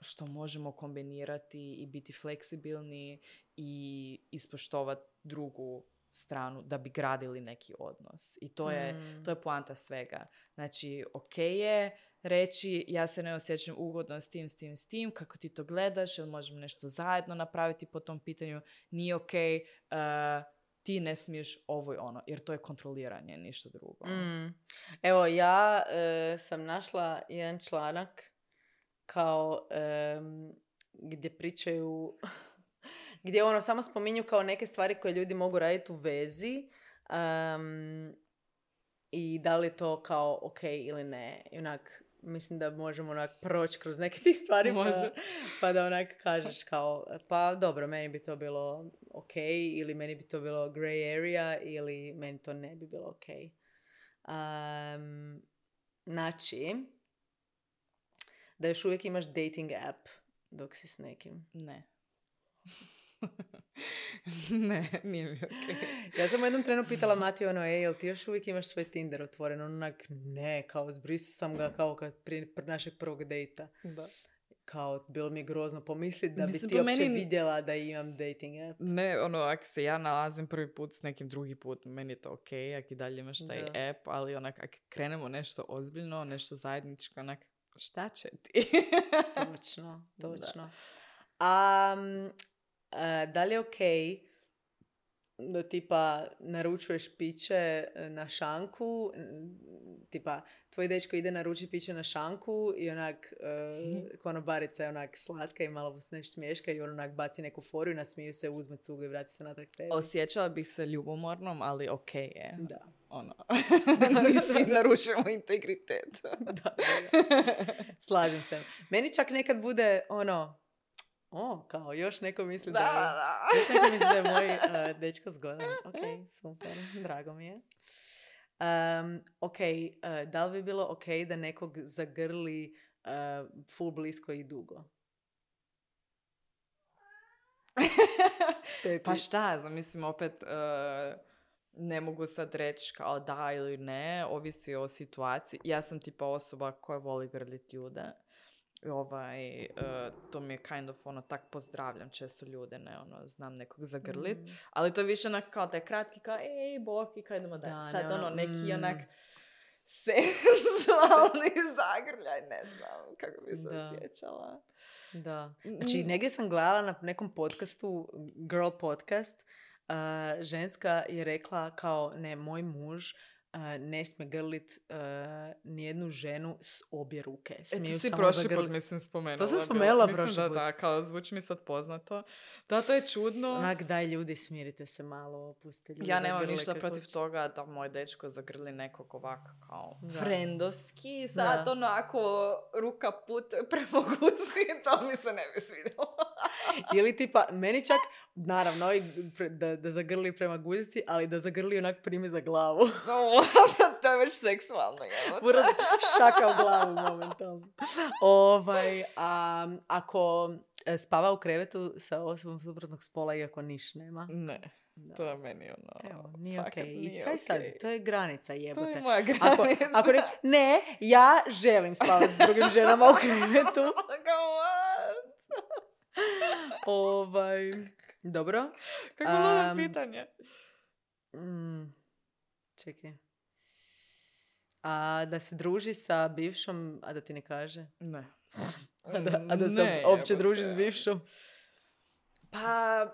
što možemo kombinirati i biti fleksibilni i ispoštovati drugu stranu da bi gradili neki odnos. I to je, Mm. to je poanta svega. Znači, ok je reći ja se ne osjećam ugodno s tim, s tim, s tim, kako ti to gledaš, ili možemo nešto zajedno napraviti po tom pitanju, nije ok, uh, ti ne smiješ ovo i ono, jer to je kontroliranje, ništa drugo. Mm. Evo, ja e, sam našla jedan članak kao em, gdje pričaju *laughs* gdje ono samo spominju kao neke stvari koje ljudi mogu raditi u vezi em, i da li to kao ok ili ne. Onak, mislim da možemo onak proći kroz neke tih stvari pa- Može. pa da onak kažeš kao pa dobro, meni bi to bilo ok ili meni bi to bilo grey area ili meni to ne bi bilo ok. Um, znači, da još uvijek imaš dating app dok si s nekim. Ne. *laughs* ne, nije mi ok. Ja sam u jednom trenu pitala Matiju ono, ej, jel ti još uvijek imaš svoj Tinder otvoren? On onak, ne, kao zbrisao sam ga kao kad prije pr- našeg prvog dejta. Da. Kao, bilo mi je grozno pomisliti da Mislim, bi ti uopće meni- vidjela da imam dating app. Ne, ono, ako se ja nalazim prvi put s nekim drugi put, meni je to ok, ako i dalje imaš taj Da. app, ali onak, ako krenemo nešto ozbiljno, nešto zajedničko, onak, šta će ti? Točno, *laughs* točno. A mm, a, da li je okej da tipa naručuješ piće e, na šanku, n- tipa tvoj dečko ide naručiti piće na šanku i onak e, konobarica je onak slatka i malo se nešto smješka i on onak baci neku foru i nasmiju se, uzme cugu i vrati se natrag tebi. Osjećala bih se ljubomornom, ali ok je. Da. Ono, *laughs* *laughs* mislim, narušimo integritet. da, da, da. Slažem se. Meni čak nekad bude ono, o, kao još neko misli da, Da, da, još neko misli da je moj uh, *laughs* dečko zgodan. Ok, super, drago mi je. Um, ok, uh, da li bi bilo ok da nekog zagrli uh, full blisko i dugo? Pa šta, znam, mislim, opet e, ne mogu sad reći kao da ili ne, ovisi o situaciji. Ja sam tipa osoba koja voli grliti ljude. Ovaj, e, to mi je kind of ono, tak pozdravljam često ljude, ne, ono, znam nekog zagrlit. Mm. Ali to je više onak kao taj kratki, kao ej, bok, i kao idemo dalje. Da, Sad ne, ono, ono, neki mm. onak sensualni *laughs* *laughs* zagrljaj, ne znam kako bi se Da. osjećala. Da. Znači, Mm. negdje sam gledala na nekom podcastu, Girl Podcast, uh, ženska je rekla kao, ne, moj muž ne smije grlit uh, nijednu ženu s obje ruke. E, Smiju ti si prošli put, mislim, spomenula. To sam spomenula mislim, prošli da, put. da, kao zvuči mi sad poznato. Da, to je čudno. Onak, daj ljudi, smirite se malo, pustite ljude Ja nemam ništa protiv hoće. toga da moj dečko zagrli nekog ovak kao Da. frendovski, sad Da. onako ruka putuje *laughs* prema guzi, to mi se ne bi svidjelo. *laughs* Ili tipa, meni čak, naravno, ovaj da, da zagrli prema guzici, ali da zagrli onak primi za glavu. *laughs* *laughs* to je već seksualno? Buraz šaka u glavu momentalno. Ovaj, a, ako e, spava u krevetu sa osobom suprotnog spola iako niš nema. Ne, Da. to je meni ono... Evo, nije fakat okej. I nije kaj sad? okej. To je granica To jebote. je moja granica. Ako, ako re- ne, ja želim spavati s drugim ženama u krevetu. Ovaj, dobro. Kako Am, pitanje. Mm, čekaj. A da se druži sa bivšom, a da ti ne kaže? Ne. A da, a da se Ne, jebote. druži s bivšom? Pa,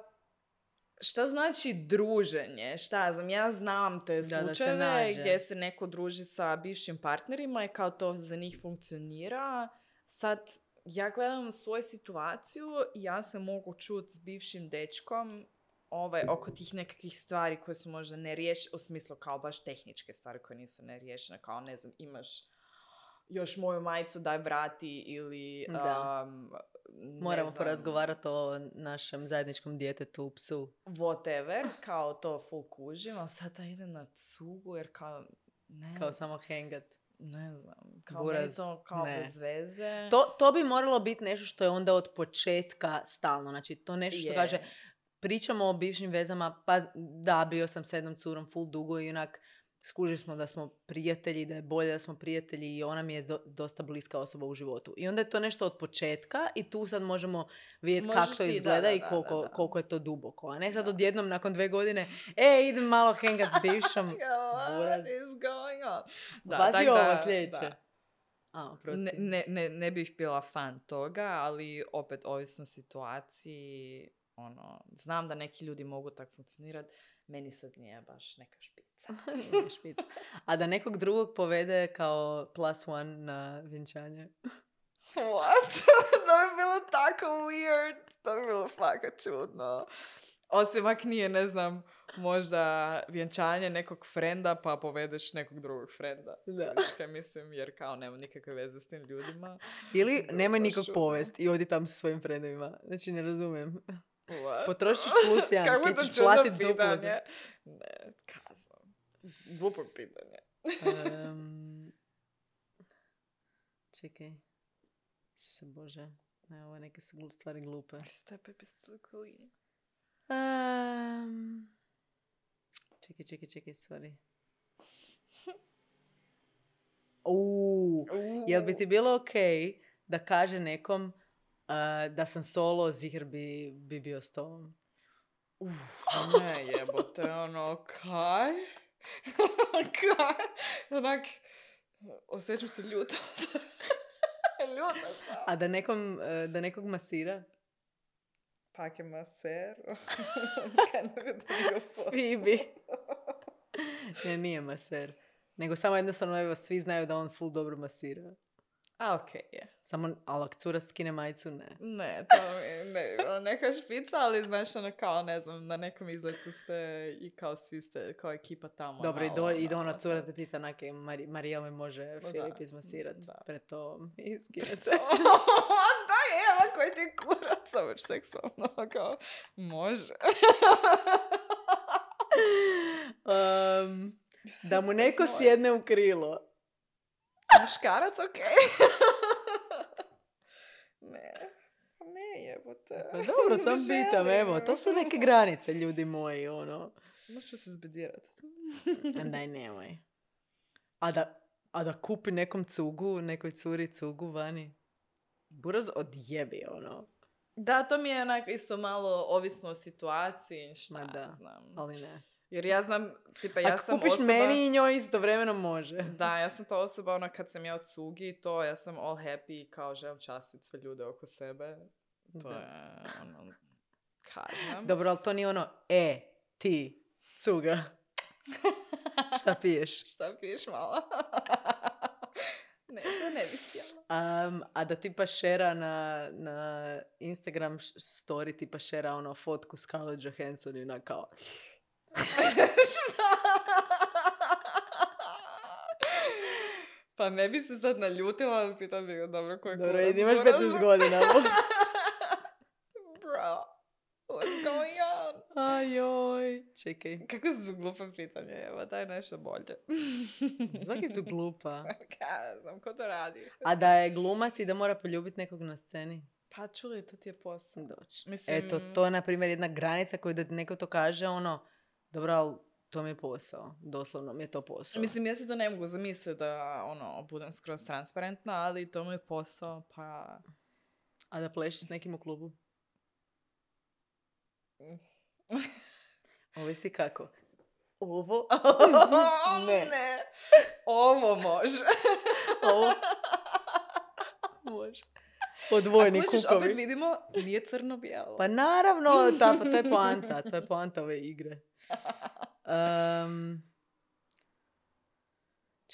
šta znači druženje? Šta ja znam, ja znam te Da, da se slučajeve gdje se neko druži sa bivšim partnerima i kao to za njih funkcionira. Sad, ja gledam svoju situaciju i ja se mogu čut s bivšim dečkom ovaj, oko tih nekakvih stvari koje su možda ne riješene, u smislu kao baš tehničke stvari koje nisu neriješene, kao ne znam, imaš još moju majicu daj vrati ili Da. um, ne Moramo znam, porazgovarati o našem zajedničkom djetetu, psu. whatever, kao to full kužim, ali sad da idem na cugu jer kao, ne, Kao samo hengat. Ne znam, kao Buraz, to kao ne. bez veze. To, to bi moralo biti nešto što je onda od početka stalno. Znači, to nešto što Je. kaže, pričamo o bivšim vezama, pa da, bio sam s jednom curom full dugo i onak skužili smo da smo prijatelji, da je bolje da smo prijatelji i ona mi je do- dosta bliska osoba u životu. I onda je to nešto od početka i tu sad možemo vidjeti kako to ti, da, izgleda da, i da, koliko, da, da. koliko je to duboko. A ne sad Da. odjednom nakon dve godine, e, idem malo hengat s bivšom. *laughs* What is going on? Pazi tak ovo sljedeće. da. A. Ne, ne, ne, ne bih bila fan toga, ali opet ovisno o situaciji, ono, znam da neki ljudi mogu tak funkcionirati, meni sad nije baš neka špica. *laughs* Špica. A da nekog drugog povede kao plus one na vjenčanje. *laughs* What? *laughs* to bi bilo tako weird. To bi bilo fakat čudno. Osim ak nije, ne znam, možda vjenčanje nekog frenda pa povedeš nekog drugog frenda. Da. Kaj mislim, jer kao nema nikakve veze s tim ljudima. Ili baš nikog čudno. povest i odi tam sa svojim frendovima. Znači, ne razumijem. What? Potrošiš plus jedan, to ćeš čudno platit duplo. Ne, Glupo pitanje. Em, čekaj. Se bože. Ne, ovo neke su stvari glupe. Step epistokoli. Em, čekaj, čekaj, čekaj, sorry. Uuu, jel bi ti bilo ok da kaže nekom uh, da sam solo, zihr bi, bi bio s tobom? Uf, ne jebote, ono, kaj? *laughs* Onak, osjećam se ljuta. *laughs* ljuta sam. A da, nekom, uh, da nekog masira? Pak je maser. *laughs* Fibi. Ne, nije maser. Nego samo jednostavno, evo, svi znaju da on full dobro masira. A, okej je. Samo, ali ako cura skine majicu, ne. Ne, to mi ne, ono, neka špica, ali znaš ono kao, ne znam, na nekom izletu ste i kao svi ste, kao ekipa tamo. Dobro, i, do, i do ona ono, cura te pita nake, Mari, Marijel me može Da, Filip izmasirat da. pred to i skine *laughs* se. da je, evo koji ti kurac, samo seksualno, kao, može. *laughs* Um, da mu neko sjedne u krilo. *laughs* Muškarac, okej. *laughs* ne. Ne jebote. Pa dobro, *laughs* sam pitam, evo, to su neke granice, ljudi moji, ono. Možeš se zbedirat. A Daj, nemoj. A da, a da kupi nekom cugu, nekoj curi cugu vani. Buraz odjebi, ono. Da, to mi je onak isto malo ovisno o situaciji, šta Ma da, znam. Ali ne. Jer ja znam, tipa ja Ako sam kupiš osoba... meni i njoj istovremeno može. *laughs* Da, ja sam ta osoba, ono, kad sam ja u cugi i to, ja sam all happy i kao želim častit sve ljude oko sebe. To Da. je, ono, kaj znam. Dobro, ali to nije ono, e, ti, cuga. *laughs* Šta piješ? Šta piješ malo? *laughs* ne, to ne bih htjela. Um, a da tipa šera na, na Instagram story tipa šera ono fotku Scarlett Johansson i ona kao pa ne bi se sad naljutila, ali pitam bi ga, dobro, koji dobro, kurac imaš buraz? 15 godina. *laughs* Bro, what's going on? Ajoj, čekaj. Kako su glupe pitanje, evo, daj nešto bolje. Zaki su glupa. *laughs* Ja znam, ko to radi? A da je glumac i da mora poljubiti nekog na sceni? Pa čuli, to ti je posao. Doći. Mislim- Eto, to je na primjer jedna granica koju da neko to kaže, ono, dobro, ali to mi je posao. Doslovno mi je to posao. Mislim, ja se to ne mogu zamisliti da, ono, budem skroz transparentna, ali to mi je posao, pa... A da plešiš s nekim u klubu? *laughs* Ovisi kako. Ovo? *laughs* Ne. ne. Ovo može. Ovo? *laughs* Može. Odvojeni kukovi. opet vidimo, nije crno-bijelo. Pa naravno, ta, pa to je poanta. To je poanta ove igre. Um,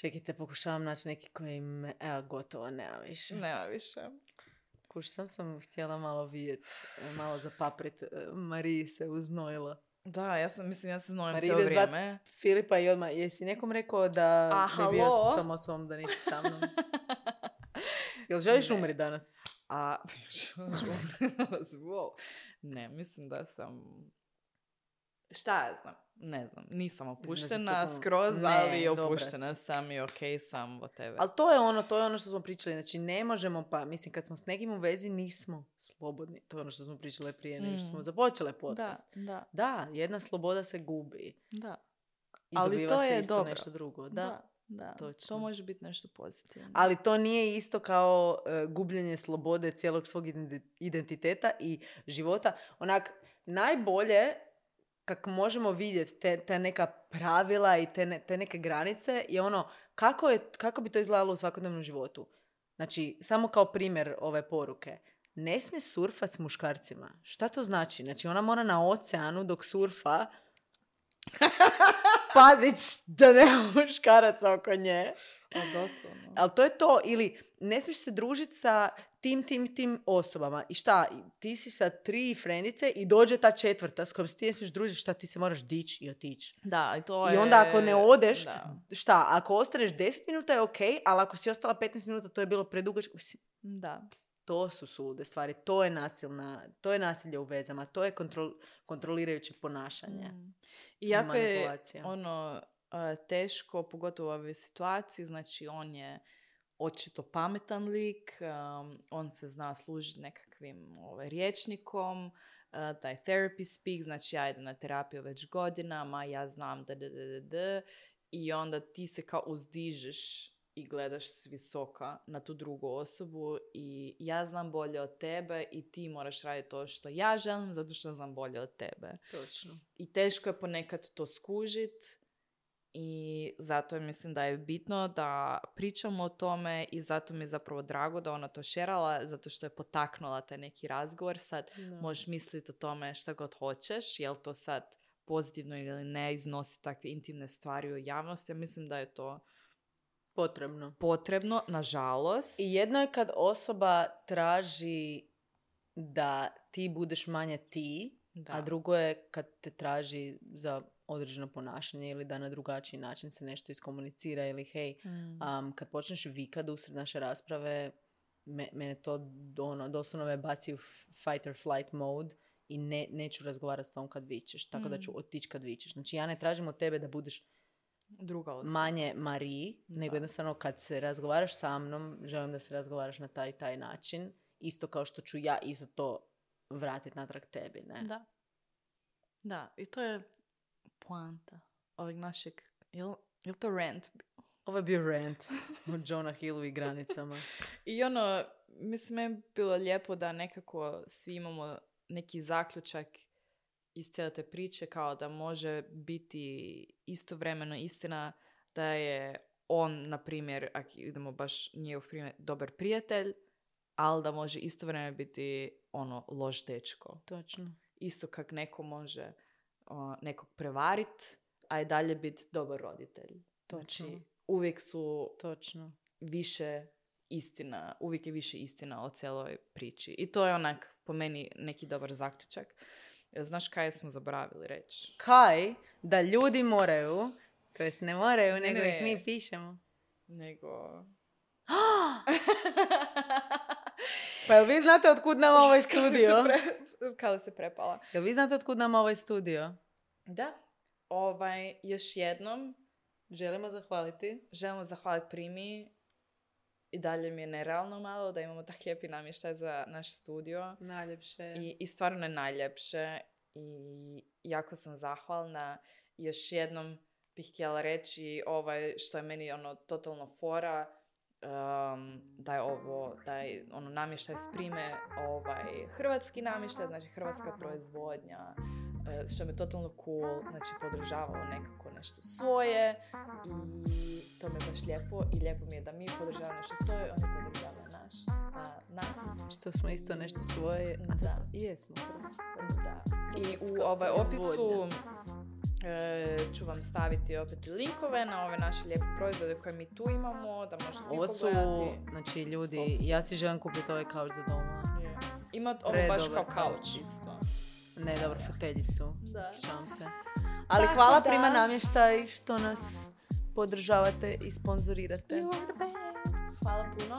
čekajte, pokušavam naći neki koji me... Evo, gotovo, nema više. Nema više. Kuš, sam sam htjela malo vidjet, malo zapaprit. E, Mariji se uznojila. Da, ja sam, mislim, ja se znojim cijelo vrijeme. Filipa i odmah, jesi nekom rekao da A, je bio s tom osobom, da nisi sa mnom? *laughs* Jel želiš Ne. umri danas? A, wow. *laughs* Ne, mislim da sam... Šta ja znam? Ne znam, nisam da to opuštena kao- skroz, Ne, ali opuštena sam i okej sam, whatever. Ali to je ono, to je ono što smo pričali. Znači, ne možemo pa, mislim, kad smo s nekim u vezi, nismo slobodni. To je ono što smo pričale prije nego što Mm. smo započele da, podcast. da, Da, jedna sloboda se gubi. da. I Ali to se je isto dobro. nešto drugo. Da. Da, da. točno. To može biti nešto pozitivno. Ali to nije isto kao e, gubljenje slobode cijelog svog identi- identiteta i života. Onak, najbolje kako možemo vidjeti te, te neka pravila i te, ne- te neke granice je ono kako, je, kako bi to izgledalo u svakodnevnom životu. Znači, samo kao primjer ove poruke. Ne smije surfat s muškarcima. Šta to znači? Znači, ona mora na oceanu dok surfa *laughs* pazit da nema muškaraca oko nje. A doslovno. Ali to je to. Ili ne smiješ se družiti sa tim, tim, tim osobama. I šta? I Ti si sa tri frendice i dođe ta četvrta s kojom se ti ne smiješ družiti. Šta ti se moraš dići i otići. Da, i to I je... onda ako ne odeš, Da, šta? Ako ostaneš 10 minuta je ok, ali ako si ostala 15 minuta to je bilo predugačko. Da. To su sulude stvari. To je nasilna, to je nasilje u vezama. To je kontrol, kontrolirajuće ponašanje. Mm. I jako je ono teško, pogotovo u ovoj situaciji, znači on je očito pametan lik, um, on se zna služiti nekakvim ovaj, rječnikom, taj therapy speak, znači ja idem na terapiju već godinama, ja znam da da da da da, i onda ti se kao uzdižeš i gledaš s visoka na tu drugu osobu i ja znam bolje od tebe i ti moraš raditi to što ja želim zato što znam bolje od tebe. Točno. I teško je ponekad to skužit i zato mislim da je bitno da pričamo o tome i zato mi je zapravo drago da ona to šerala, zato što je potaknula taj neki razgovor. Sad Da. možeš misliti o tome šta god hoćeš, jel to sad pozitivno ili ne iznosi takve intimne stvari u javnosti. Ja mislim da je to Potrebno. potrebno, nažalost. I jedno je kad osoba traži da ti budeš manje ti, da. a drugo je kad te traži za određeno ponašanje ili da na drugačiji način se nešto iskomunicira ili hej, Mm. um, kad počneš vikat usred naše rasprave, me, mene to ono, doslovno me baci u fight or flight mode i ne, neću razgovarati s tom kad vičeš, tako da ću Mm. otići kad vičeš. Znači ja ne tražim od tebe da budeš Druga osoba. manje Mariji, nego jednostavno kad se razgovaraš sa mnom, želim da se razgovaraš na taj taj način. Isto kao što ću ja isto to vratiti natrag tebi, ne? Da. Da, i to je poanta ovog našeg, jel, jel to rant? Ovo je bio rant o Jonah Hillu i granicama. *laughs* I ono, mislim, bi bilo lijepo da nekako svi imamo neki zaključak iz cijele te priče, kao da može biti istovremeno istina da je on, na primjer, ako idemo baš njegov primjer, dobar prijatelj, ali da može istovremeno biti ono loš dečko. Točno. Isto kak neko može o, nekog prevarit, a i dalje biti dobar roditelj. Točno. Znači, uvijek su Točno. više istina, uvijek je više istina o cijeloj priči. I to je onak, po meni, neki dobar zaključak. E, Znaš kaj smo zaboravili reći? Kaj da ljudi moraju, to jest ne moraju, Ne, nego ne. ih mi pišemo. Nego... *gasps* Pa jel vi znate otkud nam ovaj studio? pre- Kada se prepala. Jel vi znate otkud nam ovaj studio? Da. Ovaj, još jednom Želimo zahvaliti. želimo zahvaliti Primi. I dalje mi je nerealno malo da imamo tak lijepi namještaj za naš studio. Najljepše. I, I stvarno je najljepše. I jako sam zahvalna. Još jednom bih htjela reći ovaj, što je meni ono totalno fora. um, da je ovo, da je ono namještaj s prime ovaj, hrvatski namještaj, znači hrvatska proizvodnja, e, što mi je totalno cool, znači podržavamo nekako nešto svoje i to mi je baš lijepo i lijepo mi je da mi podržavamo nešto svoje, oni podržavaju naš, a, nas. Što smo isto nešto svoje. Da. I jesmo. Da. I u ovaj opisu e, ću vam staviti opet linkove na ove naše lijepe proizvode koje mi tu imamo, da možete Ovo su, pogledati. znači ljudi, Fokus. ja si želim kupiti ovaj kauč za doma. Je. Ima ovo Predobar baš kao kauč. isto. Ne, dobro, foteljicu. Da. Se. Ali Tako hvala da- Prima namještaj što nas podržavate i sponzorirate.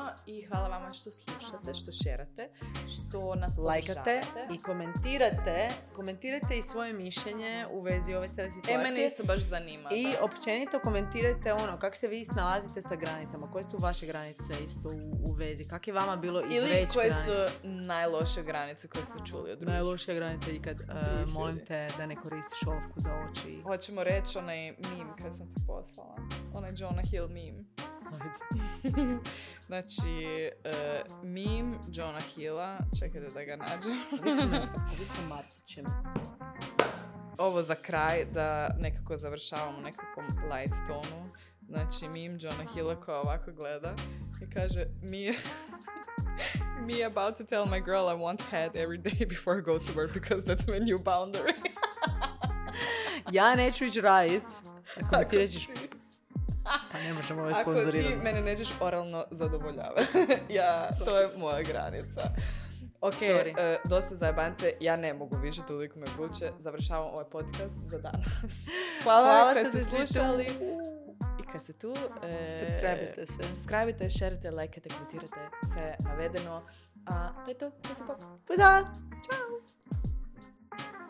Puno i hvala vama što slušate, što šerate, što nas Lajkate i komentirate. Komentirajte i svoje mišljenje u vezi ove cijele E, situacije. mene isto baš zanima. I da. općenito komentirajte ono, kako se vi snalazite sa granicama, koje su vaše granice isto u, u vezi, kako je vama bilo Ili izreći koje granicu. su najloše granice koje ste čuli od drugih. Najlošija granica ikad, uh, molim te da ne koristiš ovku za oči. Hoćemo reći onaj meme kad sam ti poslala. Onaj Jonah Hill meme. *laughs* znači, e, meme Jonah Hilla, čekajte da ga nađem. Ovo za kraj, da nekako završavamo u nekakvom light tonu. Znači, meme Jonah Hilla koja ovako gleda i kaže, me, *laughs* me about to tell my girl I want head every day before I go to work because that's my new boundary. *laughs* Ja neću ići radit. Ako mi ti ti- pa ne možemo ovo Ako ti mene nećeš oralno zadovoljavati. *laughs* ja, to je moja granica. Ok, e, dosta zajebance, ja ne mogu više, toliko me vruće. Završavam ovaj podcast za danas. *laughs* Hvala, Hvala što ste slušali. I kad ste tu, e, Subscribe-ite se. subscribe-ite, šerite, lajkate, komentirate, sve navedeno. A to je to, to se pak. Pozdrav! Ćao!